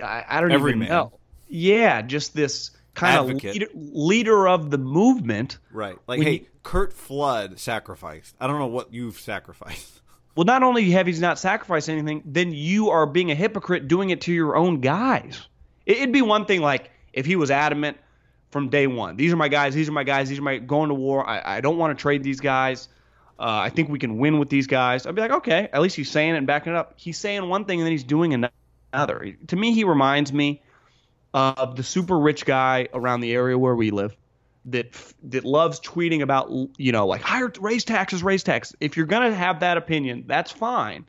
I, I don't Every even man. know. Yeah, just this kind of leader, leader of the movement. Right. Like, When hey, you- Curt Flood sacrificed. I don't know what you've sacrificed. [laughs] Well, not only have he not sacrificed anything, then you are being a hypocrite doing it to your own guys. It- It'd be one thing like if he was adamant from day one. These are my guys. These are my guys. These are my going to war. I, I don't want to trade these guys. Uh, I think we can win with these guys. I'd be like, okay, at least he's saying it and backing it up. He's saying one thing and then he's doing another. To me, he reminds me of the super rich guy around the area where we live that that loves tweeting about you know like higher raise taxes, raise taxes. If you're gonna have that opinion, that's fine.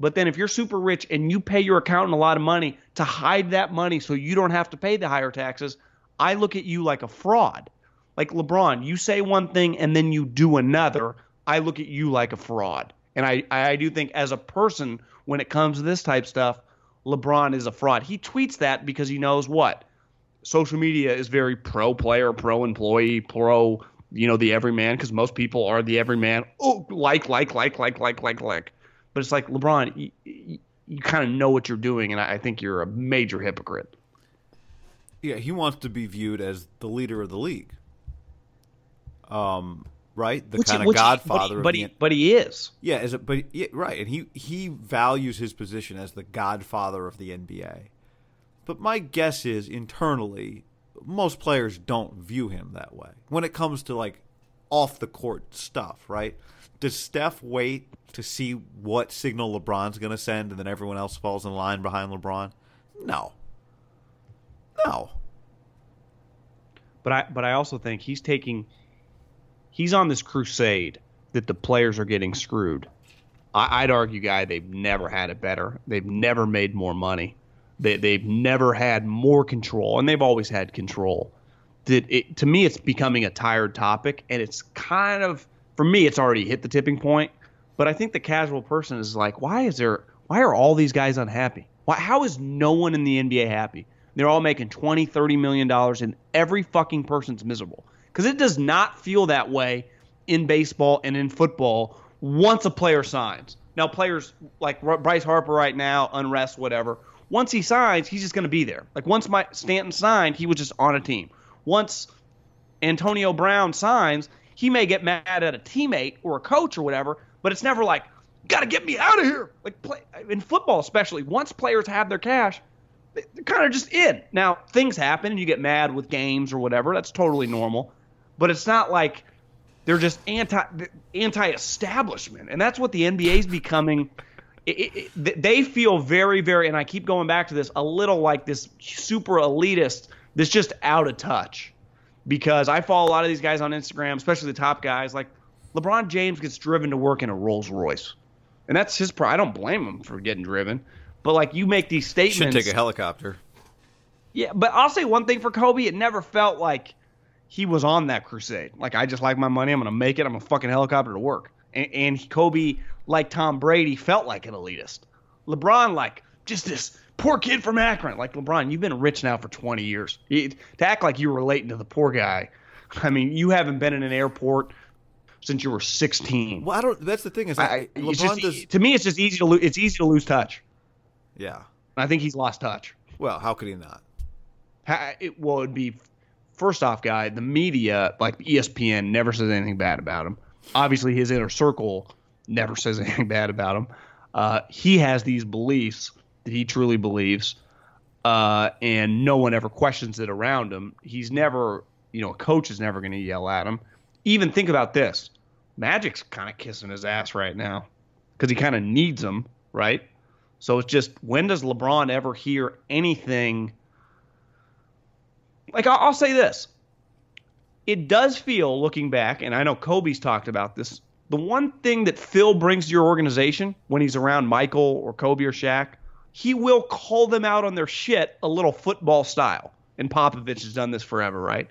But then if you're super rich and you pay your accountant a lot of money to hide that money so you don't have to pay the higher taxes, I look at you like a fraud. Like LeBron, you say one thing and then you do another. I look at you like a fraud. And I, I do think as a person, when it comes to this type stuff, LeBron is a fraud. He tweets that because he knows what social media is very pro player, pro employee, pro you know the everyman because most people are the everyman. Oh, like, like, like, like, like, like, like. But it's like LeBron, you, you, you kind of know what you're doing, and I think you're a major hypocrite. Yeah, he wants to be viewed as the leader of the league. Um, right, the Which- kind of which- godfather. but of he, the, but he, but he is. yeah, is it? But yeah, right, and he he values his position as the godfather of the NBA. But my guess is internally, most players don't view him that way when it comes to like off the court stuff. Right? Does Steph wait to see what signal LeBron's going to send, and then everyone else falls in line behind LeBron? No. No. But I but I also think he's taking he's on this crusade that the players are getting screwed. I, I'd argue, guy, they've never had it better. They've never made more money. They they've never had more control, and they've always had control. That it to me, it's becoming a tired topic, and it's kind of for me, it's already hit the tipping point. But I think the casual person is like, why is there? Why are all these guys unhappy? Why? How is no one in the NBA happy? They're all making 20, 30 million dollars, and every fucking person's miserable. Because it does not feel that way in baseball and in football once a player signs. Now, players like Bryce Harper right now, unrest, whatever. Once he signs, he's just going to be there. Like once my Stanton signed, he was just on a team. Once Antonio Brown signs, he may get mad at a teammate or a coach or whatever, but it's never like, got to get me out of here. Like play, in football, especially, once players have their cash, they're kind of just in. Now, things happen and you get mad with games or whatever. That's totally normal. But it's not like they're just anti anti establishment. And that's what the NBA is becoming. It, it, they feel very, very, and I keep going back to this, a little like this super elitist that's just out of touch because I follow a lot of these guys on Instagram, especially the top guys. Like LeBron James gets driven to work in a Rolls Royce, and that's his. Pro- I don't blame him for getting driven, but like you make these statements. Should take a helicopter. yeah, but I'll say one thing for Kobe: it never felt like he was on that crusade. Like I just like my money, I'm gonna make it. I'm a fucking helicopter to work. And, and Kobe, like Tom Brady, felt like an elitist. LeBron, like just this poor kid from Akron. Like LeBron, you've been rich now for 20 years. To act like you're relating to the poor guy, [laughs] I mean, you haven't been in an airport since you were 16. Well, I don't. That's the thing is, I, LeBron just, does. to me, it's just easy to lose. It's easy to lose touch. Yeah. I think he's lost touch. Well, how could he not? Ha- It, well, it'd be first off, guy. The media, like ESPN, never says anything bad about him. Obviously, his inner circle never says [laughs] anything bad about him. Uh, he has these beliefs that he truly believes, uh, and no one ever questions it around him. He's never, you know, a coach is never going to yell at him. Even think about this: Magic's kind of kissing his ass right now because he kind of needs him, right? So it's just when does LeBron ever hear anything? Like I'll, I'll say this: it does feel, looking back, and I know Kobe's talked about this. The one thing that Phil brings to your organization when he's around Michael or Kobe or Shaq, he will call them out on their shit a little football style. And Popovich has done this forever, right?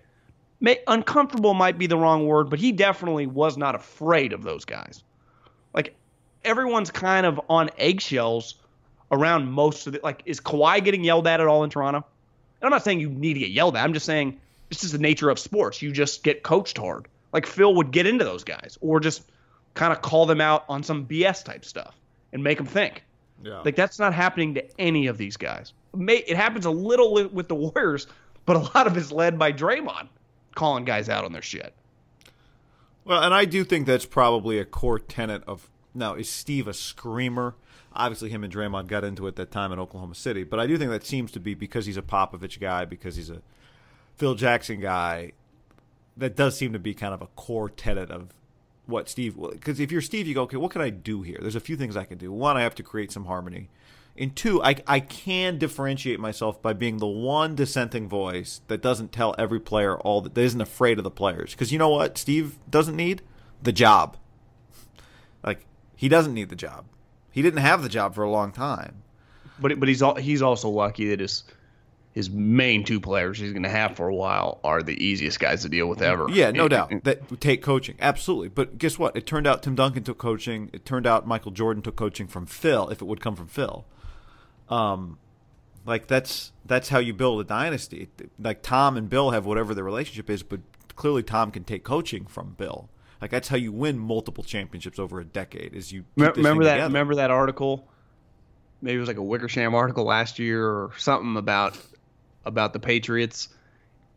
May, uncomfortable might be the wrong word, but he definitely was not afraid of those guys. Like everyone's kind of on eggshells around most of it. Like, is Kawhi getting yelled at at all in Toronto? And I'm not saying you need to get yelled at. I'm just saying this is the nature of sports. You just get coached hard. Like Phil would get into those guys, or just kind of call them out on some BS type stuff and make them think. Yeah. Like that's not happening to any of these guys. May, it happens a little with- with the [laughs] Warriors, but a lot of it's led by Draymond calling guys out on their shit. Well, and I do think that's probably a core tenet of. Now, is Steve a screamer? Obviously, him and Draymond got into it that time in Oklahoma City, but I do think that seems to be because he's a Popovich guy, because he's a Phil Jackson guy. That does seem to be kind of a core tenet of what Steve. Because if you're Steve, you go, okay, what can I do here? There's a few things I can do. One, I have to create some harmony. And two, I, I can differentiate myself by being the one dissenting voice that doesn't tell every player all that, that isn't afraid of the players. Because you know what Steve doesn't need? The job. Like, he doesn't need the job. He didn't have the job for a long time. But but he's he's also lucky that his his main two players he's going to have for a while are the easiest guys to deal with ever. Yeah, no And- doubt. and- That take coaching. Absolutely. But guess what? It turned out Tim Duncan took coaching. It turned out Michael Jordan took coaching from Phil, if it would come from Phil. Um, like that's that's how you build a dynasty. Like Tom and Bill have whatever their relationship is, but clearly Tom can take coaching from Bill. Like that's how you win multiple championships over a decade. Is you remember that? Together. Remember that article? Maybe it was like a Wickersham article last year or something about about the Patriots,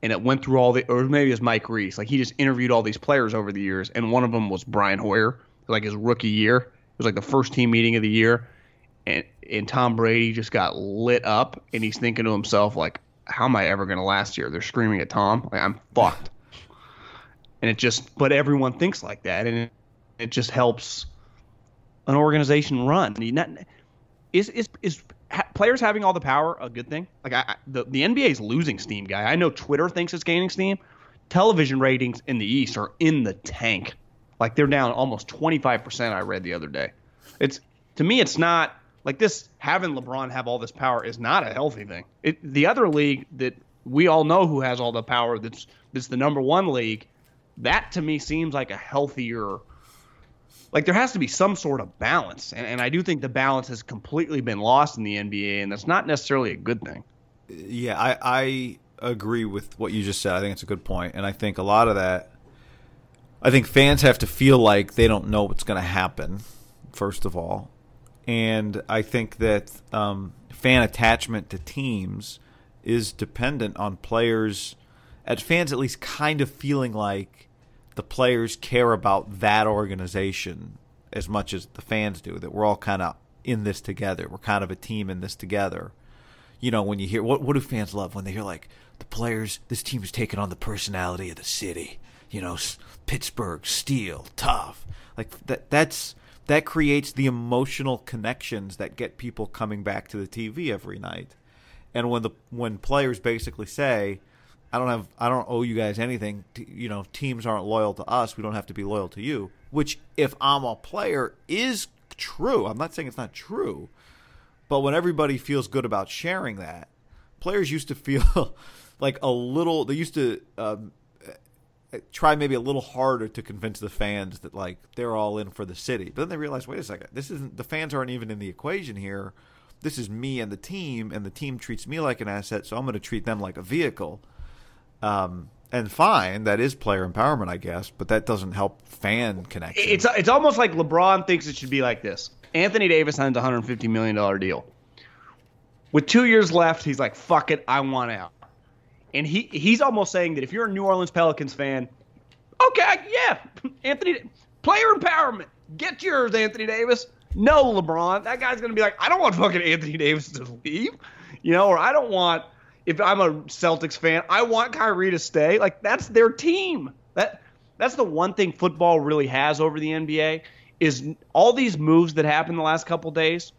and it went through all the, or maybe it was Mike Reiss. Like he just interviewed all these players over the years, and one of them was Brian Hoyer, like his rookie year. It was like the first team meeting of the year, and and Tom Brady just got lit up, and he's thinking to himself like, "How am I ever going to last here?" They're screaming at Tom, like I'm fucked. And it just, but everyone thinks like that, and it, it just helps an organization run. Not, is is is ha, players having all the power a good thing? Like I, the the NBA is losing steam, guy. I know Twitter thinks it's gaining steam. Television ratings in the East are in the tank. Like they're down almost 25%. I read the other day. It's to me, it's not like this having LeBron have all this power is not a healthy thing. It, the other league that we all know who has all the power that's that's the number one league, that to me seems like a healthier like there has to be some sort of balance. And, and I do think the balance has completely been lost in the NBA and that's not necessarily a good thing. Yeah, I, I agree with what you just said. I think it's a good point. And I think a lot of that I think fans have to feel like they don't know what's gonna happen, first of all and I think that um, fan attachment to teams is dependent on players, at fans at least, kind of feeling like the players care about that organization as much as the fans do. That we're all kind of in this together. We're kind of a team in this together. You know, when you hear what what do fans love when they hear like the players, this team is taking on the personality of the city. You know, Pittsburgh, steel, tough. Like that. That's that creates the emotional connections that get people coming back to the TV every night. And when the when players basically say, "I don't have I don't owe you guys anything," you know, teams aren't loyal to us, we don't have to be loyal to you, which if I'm a player is true. I'm not saying it's not true. But when everybody feels good about sharing that, players used to [laughs] feel like a little they used to um, try maybe a little harder to convince the fans that like they're all in for the city. But then they realize, wait a second, this isn't the fans aren't even in the equation here. This is me and the team, and the team treats me like an asset, so I'm going to treat them like a vehicle. Um, and fine, that is player empowerment, I guess, but that doesn't help fan connection. It's it's almost like LeBron thinks it should be like this. Anthony Davis signs a 150 million dollar deal. With two years left, he's like, "Fuck it, I want out." And he he's almost saying that if you're a New Orleans Pelicans fan, okay, yeah, [laughs] Anthony, player empowerment, get yours, Anthony Davis. No, LeBron, that guy's gonna be like, I don't want fucking Anthony Davis to leave, you know, or I don't want. If I'm a Celtics fan, I want Kyrie to stay. Like that's their team. That that's the one thing football really has over the NBA is all these moves that happened the last couple days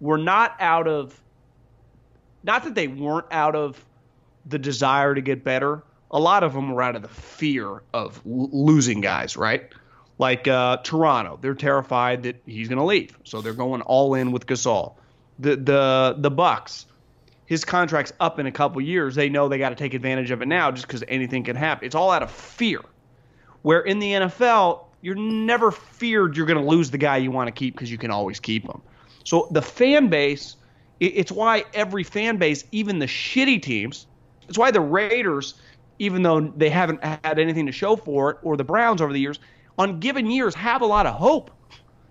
were not out of not that they weren't out of the desire to get better, a lot of them were out of the fear of l- losing guys, right? Like uh, Toronto, they're terrified that he's going to leave, so they're going all in with Gasol. The the the Bucks, his contract's up in a couple years. They know they got to take advantage of it now, just because anything can happen. It's all out of fear. Where in the NFL, you're never feared you're going to lose the guy you want to keep because you can always keep him. So the fan base, it's why every fan base, even the shitty teams, it's why the Raiders, even though they haven't had anything to show for it, or the Browns over the years, on given years have a lot of hope.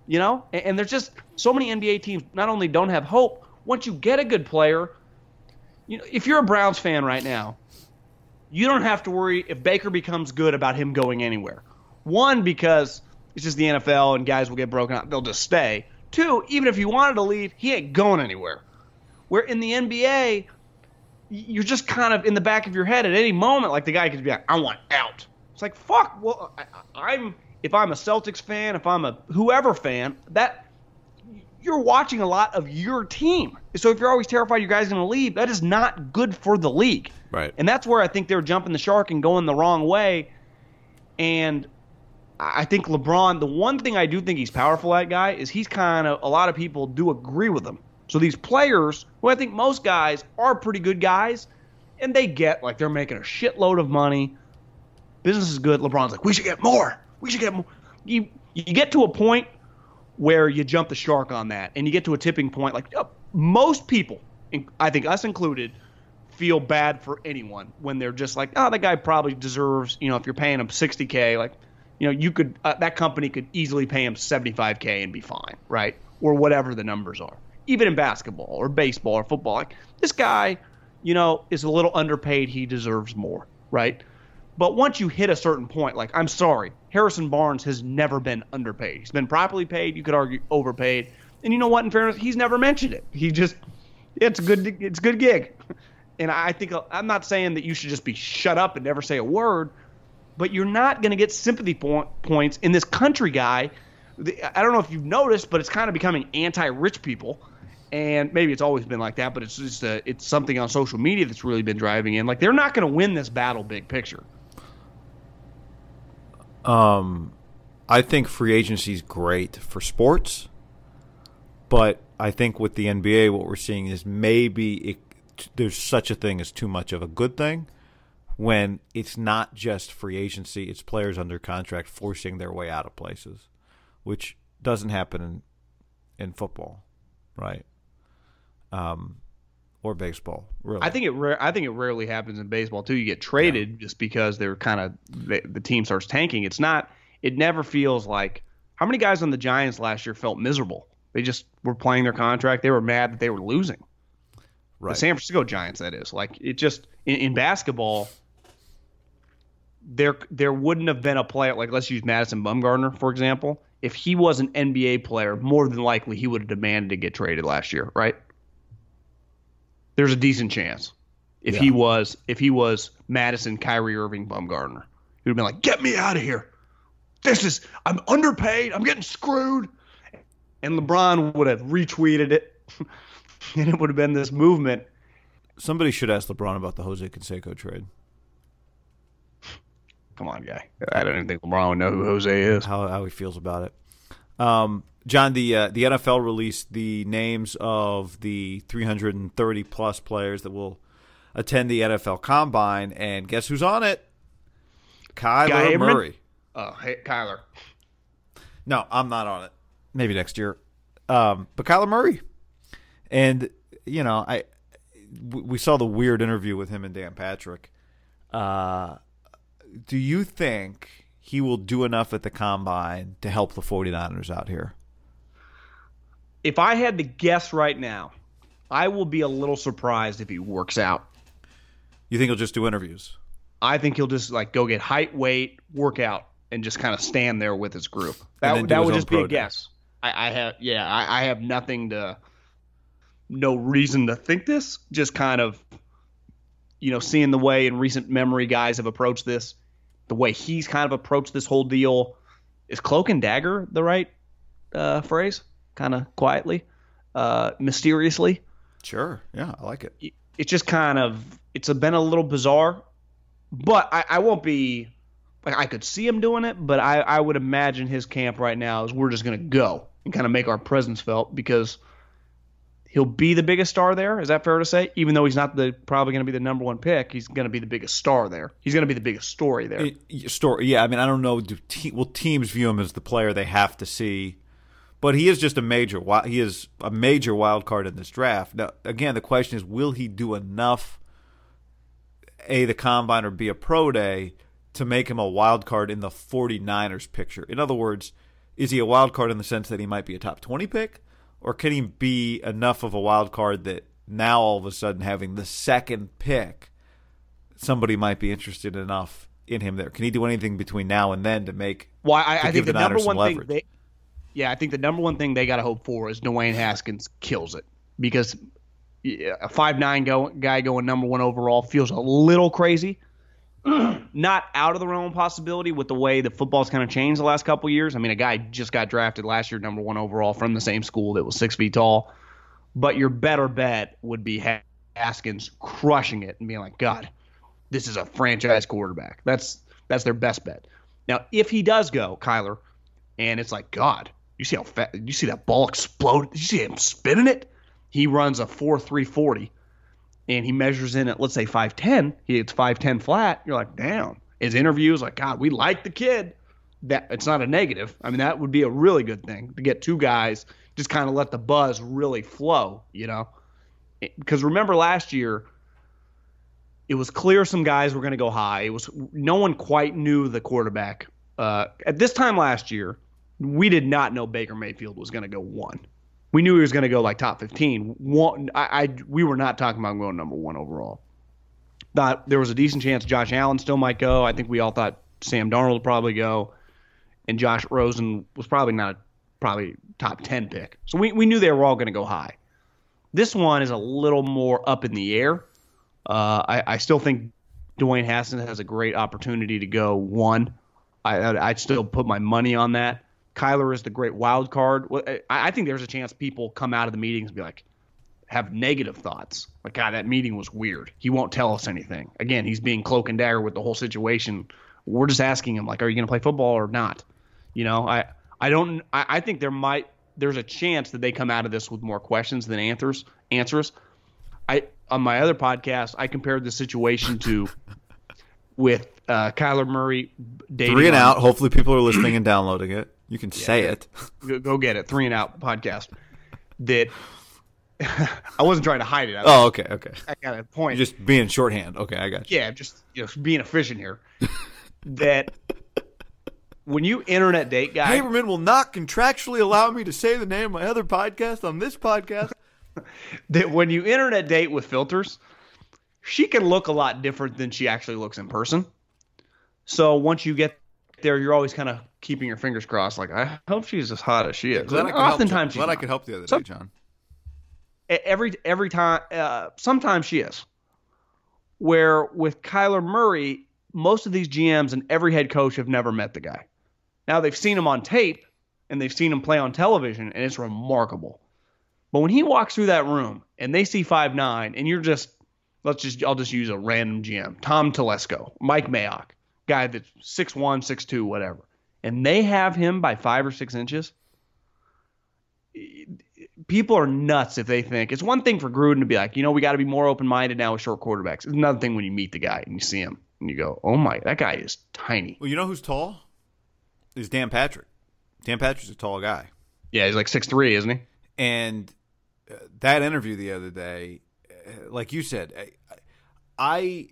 You know, and, and there's just so many NBA teams not only don't have hope. Once you get a good player, you know, if you're a Browns fan right now, you don't have to worry if Baker becomes good about him going anywhere. One, because it's just the NFL and guys will get broken out; they'll just stay. Two, even if he wanted to leave, he ain't going anywhere. Where in the NBA, you're just kind of in the back of your head at any moment, like the guy could be like, I want out. It's like, fuck, well, I, I'm, if I'm a Celtics fan, if I'm a whoever fan, that you're watching a lot of your team. So if you're always terrified your guy's going to leave, that is not good for the league. Right. And that's where I think they're jumping the shark and going the wrong way. And I think LeBron, the one thing I do think he's powerful at, guy, is he's kind of, a lot of people do agree with him. So these players, who I think most guys are pretty good guys, and they get like they're making a shitload of money. Business is good. LeBron's like, we should get more. We should get more. You you get to a point where you jump the shark on that, and you get to a tipping point like, oh, most people, I think us included, feel bad for anyone when they're just like, oh, that guy probably deserves, you know, if you're paying him 60K, like, you know, you could, uh, that company could easily pay him 75K and be fine, right? Or whatever the numbers are. Even in basketball or baseball or football, like, this guy, you know, is a little underpaid. He deserves more, right? But once you hit a certain point, like, I'm sorry, Harrison Barnes has never been underpaid. He's been properly paid. You could argue overpaid. And you know what? In fairness, he's never mentioned it. He just, it's a good, it's a good gig. And I think I'm not saying that you should just be shut up and never say a word, but you're not going to get sympathy point, points in this country guy. I don't know if you've noticed, but it's kind of becoming anti-rich people and maybe it's always been like that, but it's just a, it's something on social media that's really been driving in. Like they're not going to win this battle, big picture. Um, I think free agency is great for sports, but I think with the NBA, what we're seeing is maybe it, there's such a thing as too much of a good thing when it's not just free agency; it's players under contract forcing their way out of places, which doesn't happen in in football, right? Um, or baseball. Really, I think it. Ra- I think it rarely happens in baseball too. You get traded yeah. just because they're kind of the, the team starts tanking. It's not. It never feels like how many guys on the Giants last year felt miserable. They just were playing their contract. They were mad that they were losing. Right. The San Francisco Giants, that is. Like it just in, in basketball, there there wouldn't have been a player like let's use Madison Bumgarner for example. If he was an NBA player, more than likely he would have demanded to get traded last year, right? There's a decent chance if yeah. he was if he was Madison, Kyrie Irving, Bumgarner, he would have been like, "Get me out of here! This is I'm underpaid. I'm getting screwed." And LeBron would have retweeted it, [laughs] and it would have been this movement. Somebody should ask LeBron about the Jose Canseco trade. Come on, guy. I don't even think LeBron would know who Jose is. How how he feels about it. Um, John, the uh, the NFL released the names of the 330 plus players that will attend the NFL Combine, and guess who's on it? Kyler Murray. Oh, hey, Kyler. No, I'm not on it. Maybe next year. Um, but Kyler Murray, and you know, I we saw the weird interview with him and Dan Patrick. Uh, do you think he will do enough at the combine to help the 49ers out here? if I had to guess right now, I will be a little surprised if he works out. You think he'll just do interviews? I think he'll just like go get height, weight, work out, and just kind of stand there with his group. That, that would just be a guess. I, I, have yeah, I, I have nothing to no reason to think this. Just kind of you know, seeing the way in recent memory guys have approached this, the way he's kind of approached this whole deal. Is cloak and dagger the right uh, phrase? kind of quietly, uh, mysteriously. Sure. Yeah, I like it. It's just kind of it's a, been a little bizarre, but I, I won't be. Like, I could see him doing it, but I, I would imagine his camp right now is we're just gonna go and kind of make our presence felt because he'll be the biggest star there. Is that fair to say? Even though he's not the probably going to be the number one pick, he's going to be the biggest star there. He's going to be the biggest story there. It, story, yeah. I mean, I don't know. Do te- will teams view him as the player they have to see but he is just a major. He is a major wild card in this draft. Now, again, the question is, will he do enough? A the combine or be a pro day to make him a wild card in the 49ers picture. In other words, is he a wild card in the sense that he might be a top 20 pick or can he be enough of a wild card that now all of a sudden having the second pick somebody might be interested enough in him there. Can he do anything between now and then to make Well, I, I think the, the number one thing they, yeah, I think the number one thing they got to hope for is Dwayne Haskins kills it because a five nine go, guy going number one overall feels a little crazy. [clears throat] Not out of the realm of possibility with the way the football's kind of changed the last couple years. I mean, a guy just got drafted last year, number one overall from the same school that was six feet tall. But your better bet would be Haskins crushing it and being like, God, this is a franchise quarterback. That's that's their best bet. Now, if he does go, Kyler, and it's like, God, you see how fast? You see that ball explode? You see him spinning it? He runs a four three forty, and he measures in at let's say five ten. He hits five ten flat. You're like, damn. His interview is like, God, we like the kid. That it's not a negative. I mean, that would be a really good thing to get two guys just kind of let the buzz really flow, you know? Because remember last year, it was clear some guys were going to go high. It was no one quite knew the quarterback. Uh, at this time last year, we did not know Baker Mayfield was going to go one. We knew he was going to go like top fifteen. One, I, I, we were not talking about going number one overall. Thought there was a decent chance Josh Allen still might go. I think we all thought Sam Darnold would probably go, and Josh Rosen was probably not a probably top ten pick. So we we knew they were all going to go high. This one is a little more up in the air. Uh, I, I still think Dwayne Haskins has a great opportunity to go one. I, I, I'd still put my money on that. Kyler is the great wild card. I, I think there's a chance people come out of the meetings and be like, have negative thoughts. Like, God, that meeting was weird. He won't tell us anything. Again, he's being cloak and dagger with the whole situation. We're just asking him, like, are you going to play football or not? You know, I, I don't. I, I think there might there's a chance that they come out of this with more questions than answers. Answers. I on my other podcast, I compared the situation to [laughs] with uh, Kyler Murray dating Three and on- out. Hopefully, people are listening and downloading it. You can say it. Go, go get it. Three and out podcast. That [laughs] I wasn't trying to hide it. I, Oh, okay, okay. I got a point. Just being shorthand. Okay, I got you. yeah, just you know, being efficient here. [laughs] that when you internet date guy, Haberman will not contractually allow me to say the name of my other podcast on this podcast. [laughs] that when you internet date with filters, she can look a lot different than she actually looks in person. So once you get there, you're always kind of keeping your fingers crossed. Like, I hope she's as hot as she is. Glad I And could help. oftentimes, she's Glad I could help the other day, John. Every every time. Uh, sometimes she is. Where with Kyler Murray, most of these GMs and every head coach have never met the guy. Now they've seen him on tape and they've seen him play on television, and it's remarkable. But when he walks through that room and they see five nine, and you're just let's just I'll just use a random GM, Tom Telesco, Mike Mayock, guy that's six one, six two, whatever, and they have him by five or six inches people are nuts if they think it's one thing for Gruden to be like, you know, we got to be more open minded now with short quarterbacks. It's another thing when you meet the guy and you see him and you go, oh my, that guy is tiny. Well, you know who's tall? Is Dan Patrick. Dan Patrick's a tall guy. Yeah, he's like six three, isn't he? And uh, that interview the other day, uh, like you said, I, I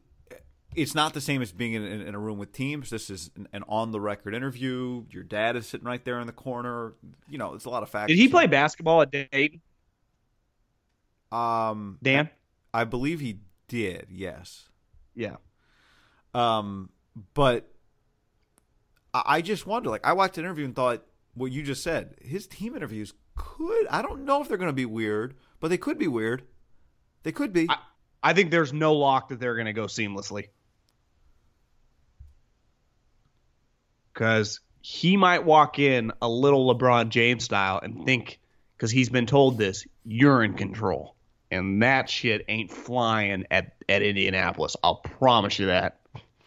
it's not the same as being in, in, in a room with teams. This is an, an on the record interview. Your dad is sitting right there in the corner. You know, it's a lot of factors. Did he play basketball at Dayton, Um, Dan? I believe he did. Yes. Yeah. Um, but I I just wonder. Like, I watched an interview and thought what you just said. His team interviews could. I don't know if they're going to be weird, but they could be weird. They could be. I, I think there's no lock that they're going to go seamlessly. Because he might walk in a little LeBron James style and think, because he's been told this, you're in control. And that shit ain't flying at, at Indianapolis. I'll promise you that.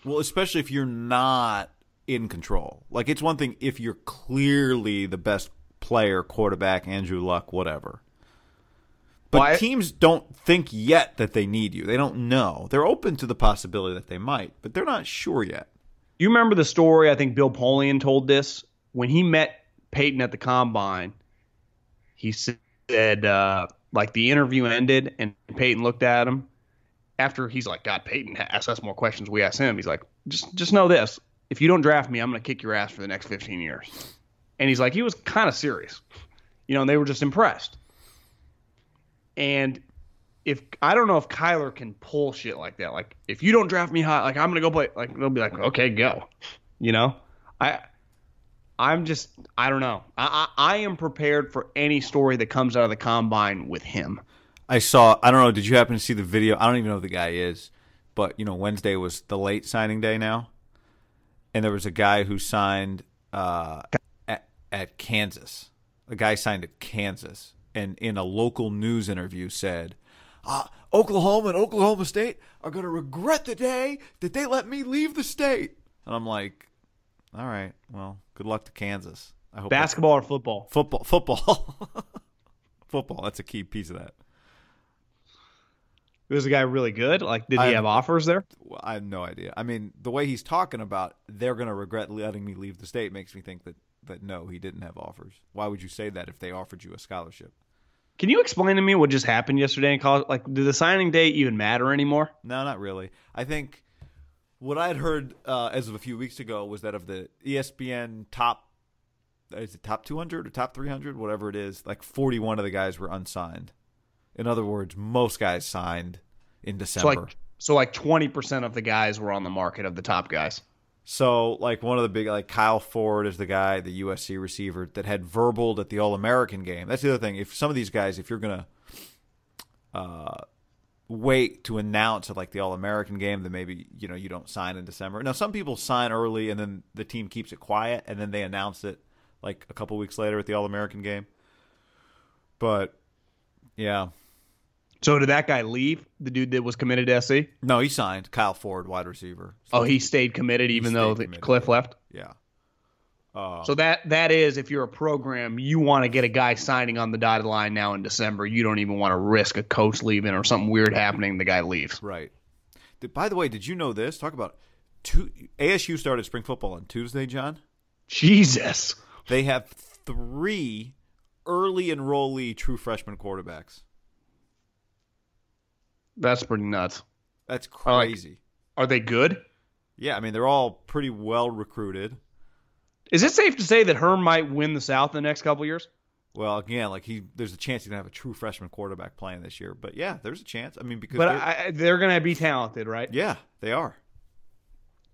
Well, especially if you're not in control. Like it's one thing if you're clearly the best player, quarterback, Andrew Luck, whatever. But Well, I- teams don't think yet that they need you. They don't know. They're open to the possibility that they might, but they're not sure yet. You remember the story? I think Bill Polian told this when he met Peyton at the combine. He said, uh, like the interview ended, and Peyton looked at him after he's like, God, Peyton asked us more questions. We asked him. He's like, just just know this: if you don't draft me, I'm to kick your ass for the next 15 years. And he's like, he was kind of serious, you know. And they were just impressed. And if I don't know if Kyler can pull shit like that. Like if you don't draft me high, like I'm gonna go play. Like they'll be like, okay, go. You know, I, I'm just I don't know. I I, I am prepared for any story that comes out of the combine with him. I saw. I don't know. Did you happen to see the video? I don't even know who the guy is, but you know, Wednesday was the late signing day now, and there was a guy who signed uh, at, at Kansas. A guy signed at Kansas, and in a local news interview said, uh, "Oklahoma and Oklahoma State are going to regret the day that they let me leave the state." And I'm like, "All right, well, good luck to Kansas. I hope Basketball or football? football, football, [laughs] football. That's a key piece of that." Was the guy really good? Like, did I- he have offers there? I have no idea. I mean, the way he's talking about they're going to regret letting me leave the state makes me think that that no, he didn't have offers. Why would you say that if they offered you a scholarship? Can you explain to me what just happened yesterday in college? Like, did the signing day even matter anymore? No, not really. I think what I had heard uh, as of a few weeks ago was that of the ESPN top, is it top 200 or top 300, whatever it is, like 41 of the guys were unsigned. In other words, most guys signed in So December. like, so like twenty percent of the guys were on the market of the top guys. So, like one of the big, like Kyle Ford is the guy, the USC receiver that had verbaled at the All American game. That's the other thing. If some of these guys, if you're gonna uh, wait to announce at like the All American game, then maybe you know you don't sign in December. Now, some people sign early and then the team keeps it quiet and then they announce it like a couple weeks later at the All American game. But yeah, So did that guy leave? The dude that was committed to SC? no, he signed Kyle Ford, wide receiver. Oh, he stayed committed even stayed though committed, Cliff left. Yeah. Uh, So that that is if you're a program, you want to get a guy signing on the dotted line now in December. You don't even want to risk a coach leaving or something weird happening. The guy leaves. Right. Did, by the way, did you know this? Talk about two, ASU started spring football on Tuesday, John. Jesus. They have three early enrollee true freshman quarterbacks. That's pretty nuts. That's I like- crazy. Are they good? yeah, I mean they're all pretty well recruited. Is it safe to say that Herm might win the South in the next couple years? Well, again, like he, there's a chance he's gonna have a true freshman quarterback playing this year. But yeah, there's a chance. I mean, because But they're- I, they're going to be talented, right? yeah, they are.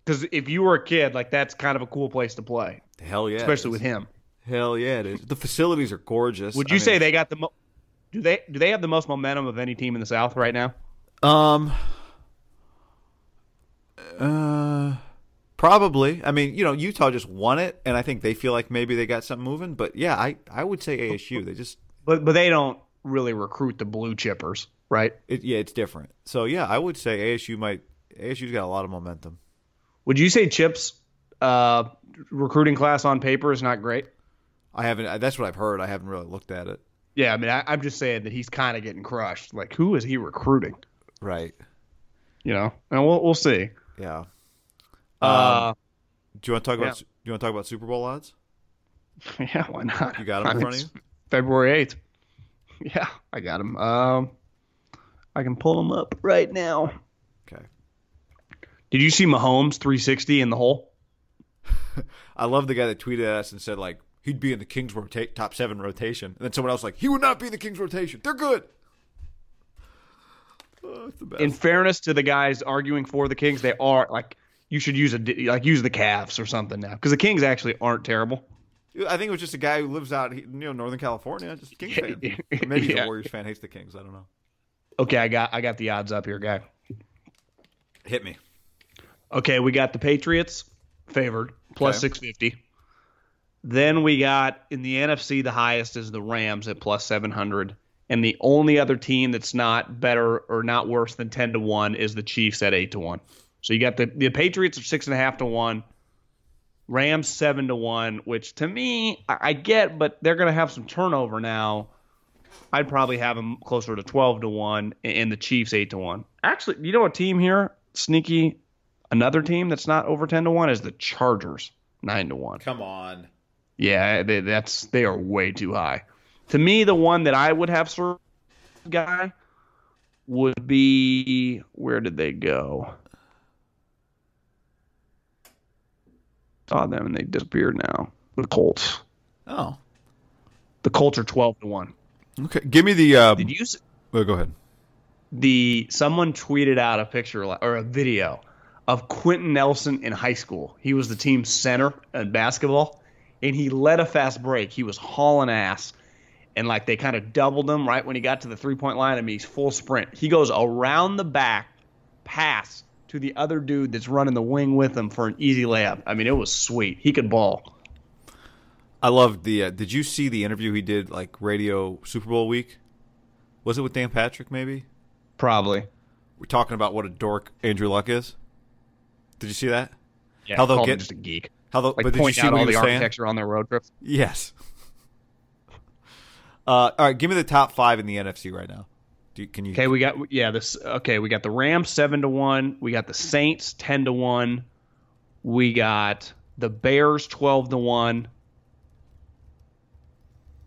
Because if you were a kid, like that's kind of a cool place to play, Hell yeah, especially with him. Hell yeah, it is. The facilities are gorgeous. Would I you mean, say they got the mo- do they do they have the most momentum of any team in the South right now? Um. Uh, probably. I mean, you know, Utah just won it, and I think they feel like maybe they got something moving. But yeah, I I would say ASU. They just But but they don't really recruit the blue chippers, right? it, yeah, it's different. So yeah, I would say ASU might. ASU's got a lot of momentum. Would you say Chip's uh, recruiting class on paper is not great? I haven't. That's what I've heard. I haven't really looked at it. Yeah, I mean, I, I'm just saying that he's kind of getting crushed. Like, who is he recruiting? Right. You know, and we'll we'll see. Yeah. Uh, Do you want to talk about? yeah. Do you want to talk about Super Bowl odds? [laughs] yeah, why not? You got 'em in I mean, front of you? February eighth. [laughs] Yeah, I got them. Um, I can pull them up right now. Okay. Did you see Mahomes 360 in the hole? [laughs] I love the guy that tweeted at us and said like he'd be in the Kings rota- top seven rotation, and then someone else like he would not be in the Kings rotation. They're good. Oh, it's the best. In fairness to the guys arguing for the Kings, they are like you should use a like use the Cavs or something now because the Kings actually aren't terrible. I think it was just a guy who lives out, you know, Northern California, just a Kings fan. [laughs] Or maybe he's Yeah. a Warriors fan, hates the Kings. I don't know. Okay, I got I got the odds up here, guy. Hit me. Okay, we got the Patriots favored plus Okay. 650. Then we got in the NFC the highest is the Rams at plus 700. And the only other team that's not better or not worse than 10 to 1 is the Chiefs at 8 to 1. So you got the, the Patriots are 6.5 to 1, Rams 7 to 1, which to me, I, I get, but they're going to have some turnover now. I'd probably have them closer to 12 to 1 and the Chiefs 8 to 1. Actually, you know a team here, sneaky, another team that's not over 10 to 1 is the Chargers 9 to 1. Come on. Yeah, they, that's they are way too high. To me, the one that I would have served guy would be where did they go? Saw them and they disappeared now. The Colts. Oh. The Colts are twelve to one. Okay. Give me the. Uh, Did you? oh, go ahead. The someone tweeted out a picture or a video of Quenton Nelson in high school. He was the team's center in basketball, and he led a fast break. He was hauling ass, and like they kind of doubled him right when he got to the three point line. I mean, he's full sprint. He goes around the back, pass to the other dude that's running the wing with him for an easy layup. I mean, it was sweet. He could ball. I loved the. Uh, did you see the interview he did like radio Super Bowl week? Was it with Dan Patrick? Maybe Probably. we're talking about what a dork Andrew Luck is. Did you see that? Yeah, How they'll get- just a geek. How the, Like but did you point see out what all the saying? architecture on their road trips. Yes. Uh, all right, give me the top five in the NFC right now. Do can you? Okay, we got yeah this. Okay, we got the Rams seven to one. We got the Saints ten to one. We got the Bears twelve to one.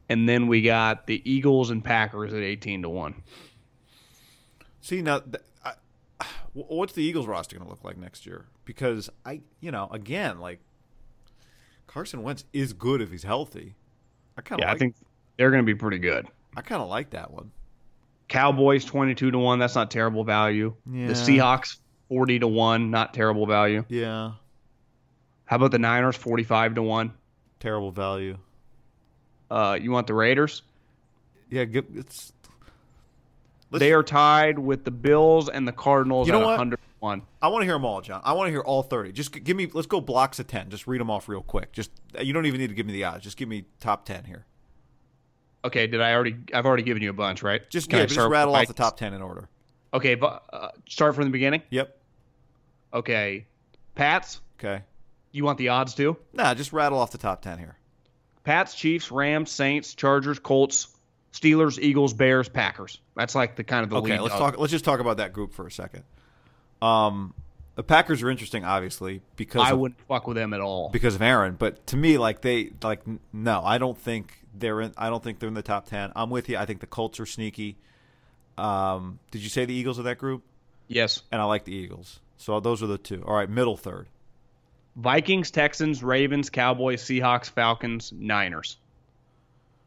and then we got the Eagles and Packers at 18 to 1. See now, th- I, what's the Eagles roster going to look like next year? Because I, you know, again, like Carson Wentz is good if he's healthy. I kind of Yeah, like, I think they're going to be pretty good. I kind of like that one. Cowboys 22 to 1, that's not terrible value. Yeah. The Seahawks 40 to 1, not terrible value. Yeah, How about the Niners 45 to 1? terrible value. Uh, you want the Raiders? Yeah, give, it's. Let's- they are tied with the Bills and the Cardinals You know at what? 100 to 1. I want to hear them all, John. I want to hear all thirty. Just give me. Let's go blocks of ten. Just read them off real quick. Just you don't even need to give me the odds. Just give me top ten here. Okay, did I already I've already given you a bunch, right? Just Can yeah, just rattle off the top ten in order. Okay, but uh, start from the beginning. Yep. Okay. Pats, Okay. you want the odds too? Nah, just rattle off the top ten here. Pats, Chiefs, Rams, Saints, Chargers, Colts, Steelers, Eagles, Bears, Packers. That's like the kind of the Okay, lead let's talk. Let's just talk about that group for a second. Um, the Packers are interesting, obviously, because I of, wouldn't fuck with them at all. because of Aaron. But to me, like they like no, I don't think they're in. I don't think they're in the top ten. I'm with you. I think the Colts are sneaky. Um, did you say the Eagles are that group? Yes. And I like the Eagles. So those are the two. All right, middle third. Vikings, Texans, Ravens, Cowboys, Seahawks, Falcons, Niners.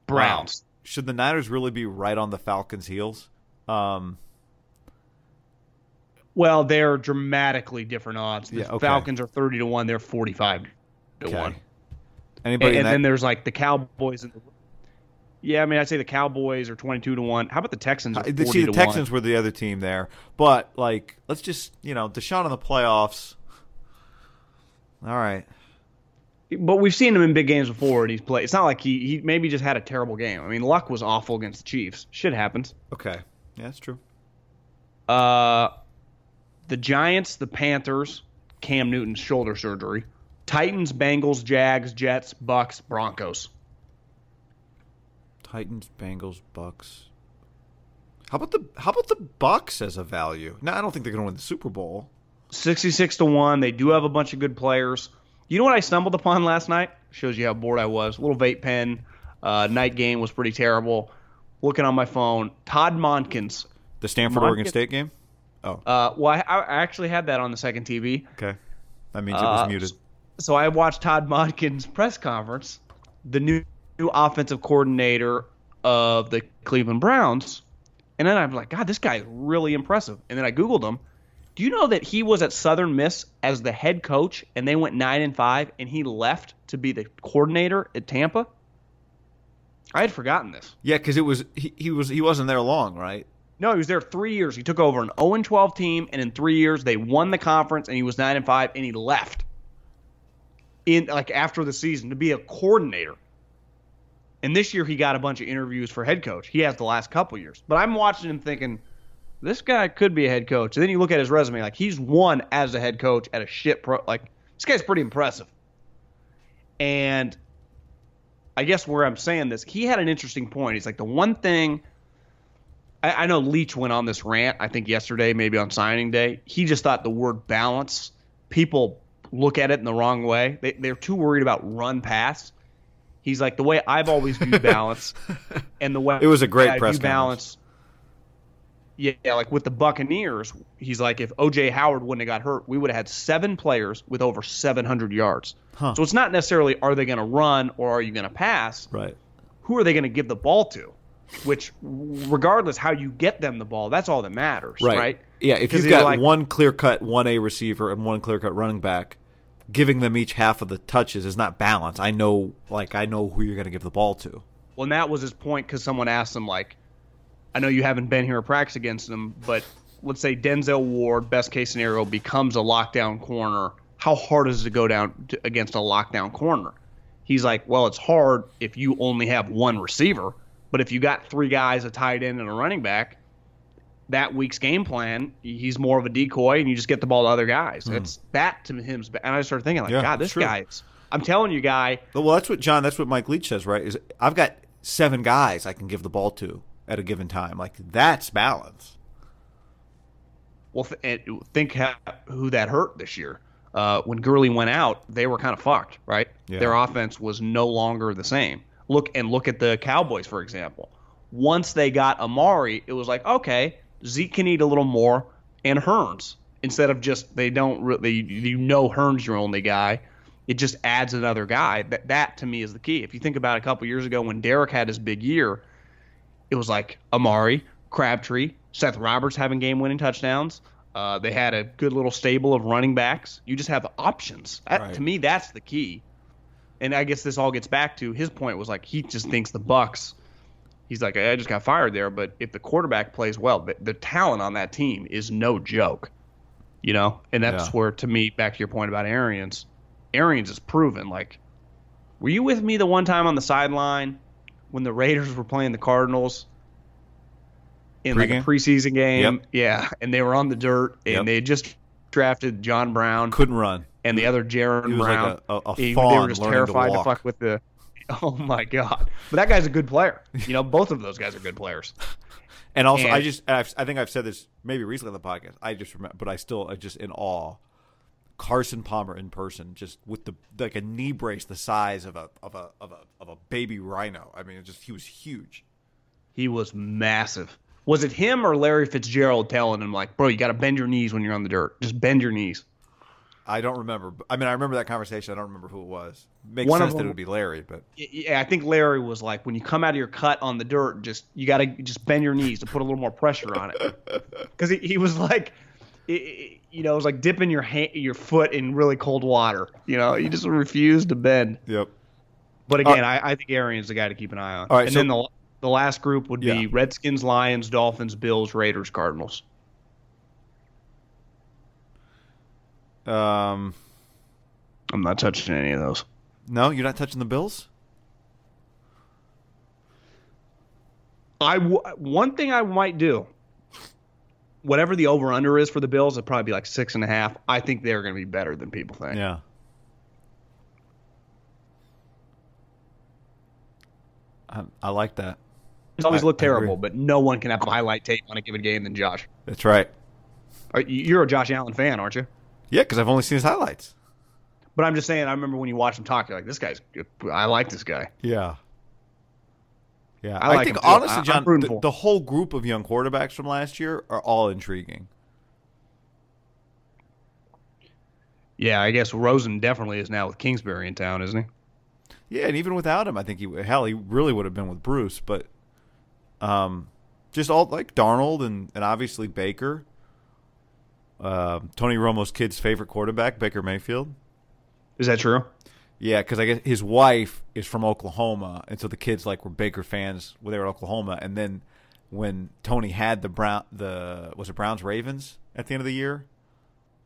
Browns. Should the Niners really be right on the Falcons' heels? Um, Well, they're dramatically different odds. The Yeah, okay. Falcons are 30 to 1, they're 45 to okay. 1. Anybody And, and that? then there's like the Cowboys and the Yeah, I mean, I'd say the Cowboys are 22 to 1. How about the Texans Uh, 40 See, the Texans 1? were the other team there, but like, let's just you know, Deshaun in the playoffs. All right, But we've seen him in big games before and he's played. It's not like he he maybe just had a terrible game. I mean, luck was awful against the Chiefs. Shit happens. okay, yeah, that's true. Uh the Giants, the Panthers, Cam Newton's shoulder surgery. Titans, Bengals, Jags, Jets, Bucks, Broncos. Titans, Bengals, Bucks. How about the How about the Bucks as a value? No, I don't think they're going to win the Super Bowl. 66 to 1. They do have a bunch of good players. You know what I stumbled upon last night? Shows you how bored I was. little vape pen. Uh, night game was pretty terrible. Looking on my phone, Todd Monken's. The Stanford Monken- Oregon State game. Oh, Uh, well, I, I actually had that on the second TV. okay. That means it was Uh, muted. So I watched Todd Monken's press conference, the new, new offensive coordinator of the Cleveland Browns. And then I'm like, God, this guy is really impressive. And then I Googled him. Do you know that he was at Southern Miss as the head coach and they went nine and five and he left to be the coordinator at Tampa? I had forgotten this. Yeah, because it was he, he was he wasn't there long, right? No, he was there three years. He took over an 0 and 12 team, and in three years they won the conference, and he was nine and five, and he left in like after the season to be a coordinator. And this year he got a bunch of interviews for head coach. He has the last couple years, but I'm watching him thinking this guy could be a head coach. And then you look at his resume, like he's won as a head coach at a shit pro. Like this guy's pretty impressive. And I guess where I'm saying this, he had an interesting point. He's like the one thing. I, I know Leach went on this rant. I think yesterday, maybe on signing day, he just thought the word balance. People look at it in the wrong way. They, they're too worried about run pass. He's like the way I've always viewed [laughs] balance, and the way It was a great I press balance. Yeah, yeah, like with the Buccaneers, he's like, if OJ Howard wouldn't have got hurt, we would have had seven players with over 700 yards. Huh. So it's not necessarily are they going to run or are you going to pass. Right. Who are they going to give the ball to? Which, regardless how you get them the ball, that's all that matters, right? Yeah, if you've got like- one clear cut one A receiver and one clear cut running back, giving them each half of the touches is not balance. I know, like I know who you're going to give the ball to. Well, and that was his point because someone asked him, like, I know you haven't been here to practice against him, but let's say Denzel Ward, best case scenario, becomes a lockdown corner. How hard is it to go down to, against a lockdown corner? He's like, well, it's hard if you only have one receiver, but if you got three guys, a tight end and a running back, that week's game plan, he's more of a decoy, and you just get the ball to other guys. It's that to him. And I started thinking, like. Yeah, God, this true. guy's. I'm telling you, guy, Well, that's what John. That's what Mike Leach says, right? Is I've got seven guys I can give the ball to at a given time. Like that's balance. Well, th- and think ha- who that hurt this year. Uh, when Gurley went out, they were kind of fucked, right? Yeah. Their offense was no longer the same. Look and look at the Cowboys, for example. Once they got Amari, it was like, okay, Zeke can eat a little more and Hurns instead of just they don't really you know Hurns your only guy. It just adds another guy. That that to me is the key. If you think about a couple years ago when Derek had his big year, it was like Amari, Crabtree, Seth Roberts having game winning touchdowns. Uh, they had a good little stable of running backs. You just have options. That, Right. To me, that's the key. And I guess this all gets back to his point was like he just thinks the Bucks. He's like I just got fired there, but if the quarterback plays well, the, the talent on that team is no joke. You know, and that's Yeah. where to me, back to your point about Arians, Arians is proven. Like, were you with me the one time on the sideline when the Raiders were playing the Cardinals? in like a preseason game. Yep. Yeah, and they were on the dirt, and Yep. they had just drafted John Brown Couldn't run. And the other Jaron Brown. like a, a, a He- they were just terrified to to, fuck with the. [laughs] Oh my god! But that guy's a good player. You know, both of those guys are good players. [laughs] And also, I just, I've, I think I've said this maybe recently on the podcast. I just remember, but I still, I just in awe. Carson Palmer in person, just with the like a knee brace the size of a of a of a of a baby rhino. I mean, just he was huge. He was massive. Was it him or Larry Fitzgerald telling him like, "Bro, you got to bend your knees when you're on the dirt. Just bend your knees." I don't remember. I mean, I remember that conversation. I don't remember who it was. Makes One of sense that it would be Larry, but Yeah, I think Larry was like, when you come out of your cut on the dirt, just you got to just bend your knees to put a little more pressure on it. [laughs] Because he, he was like, i- i- you know, it was like dipping your hand, your foot in really cold water. You know, you just refused to bend. yep. But uh, again, I, I think Arian's the guy to keep an eye on. All right, and so- then the the last group would Yeah. be Redskins, Lions, Dolphins, Bills, Raiders, Cardinals. Um, I'm not touching any of those. no, you're not touching the Bills. I w- one thing I might do, whatever the over under is for the Bills, it'd probably be like six and a half. I think they're going to be better than people think. Yeah. I, I like that. It's always I- looked I agree. terrible, but no one can have highlight tape on a given game than Josh. That's right. Are- You're a Josh Allen fan, aren't you? Yeah, because I've only seen his highlights. But I'm just saying, I remember when you watch him talk, you're like, this guy's. Good. I like this guy. Yeah. Yeah, I I, think honestly, John, the, the whole group of young quarterbacks from last year are all intriguing. Yeah, I guess Rosen definitely is now with Kingsbury in town, isn't he? Yeah, and even without him, I think he hell he really would have been with Bruce, but um, just all like Darnold and and obviously Baker, um, Tony Romo's kid's favorite quarterback, Baker Mayfield. Is that true? Yeah, because I guess his wife is from Oklahoma, and so the kids like were Baker fans when they were in Oklahoma. And then when Tony had the Brown, the was it Browns Ravens at the end of the year,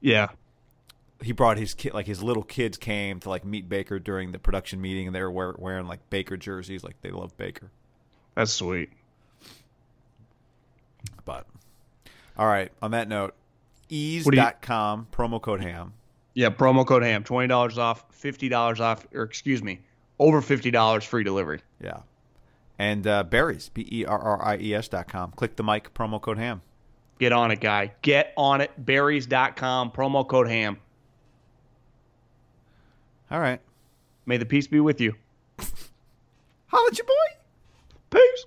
Yeah. he brought his kid, like his little kids came to like meet Baker during the production meeting, and they were wear, wearing like Baker jerseys, like they love Baker. That's sweet. But all right, on that note, eaze.com promo code ham. Yeah, promo code HAM, twenty dollars off, fifty dollars off, or excuse me, over fifty dollars free delivery. Yeah. And uh, berries, B E R R I E S dot com. Click the mic, promo code ham. Get on it, guy. Get on it. Berries.com, promo code HAM. All right. May the peace be with you. [laughs] Holla at your boy. Peace.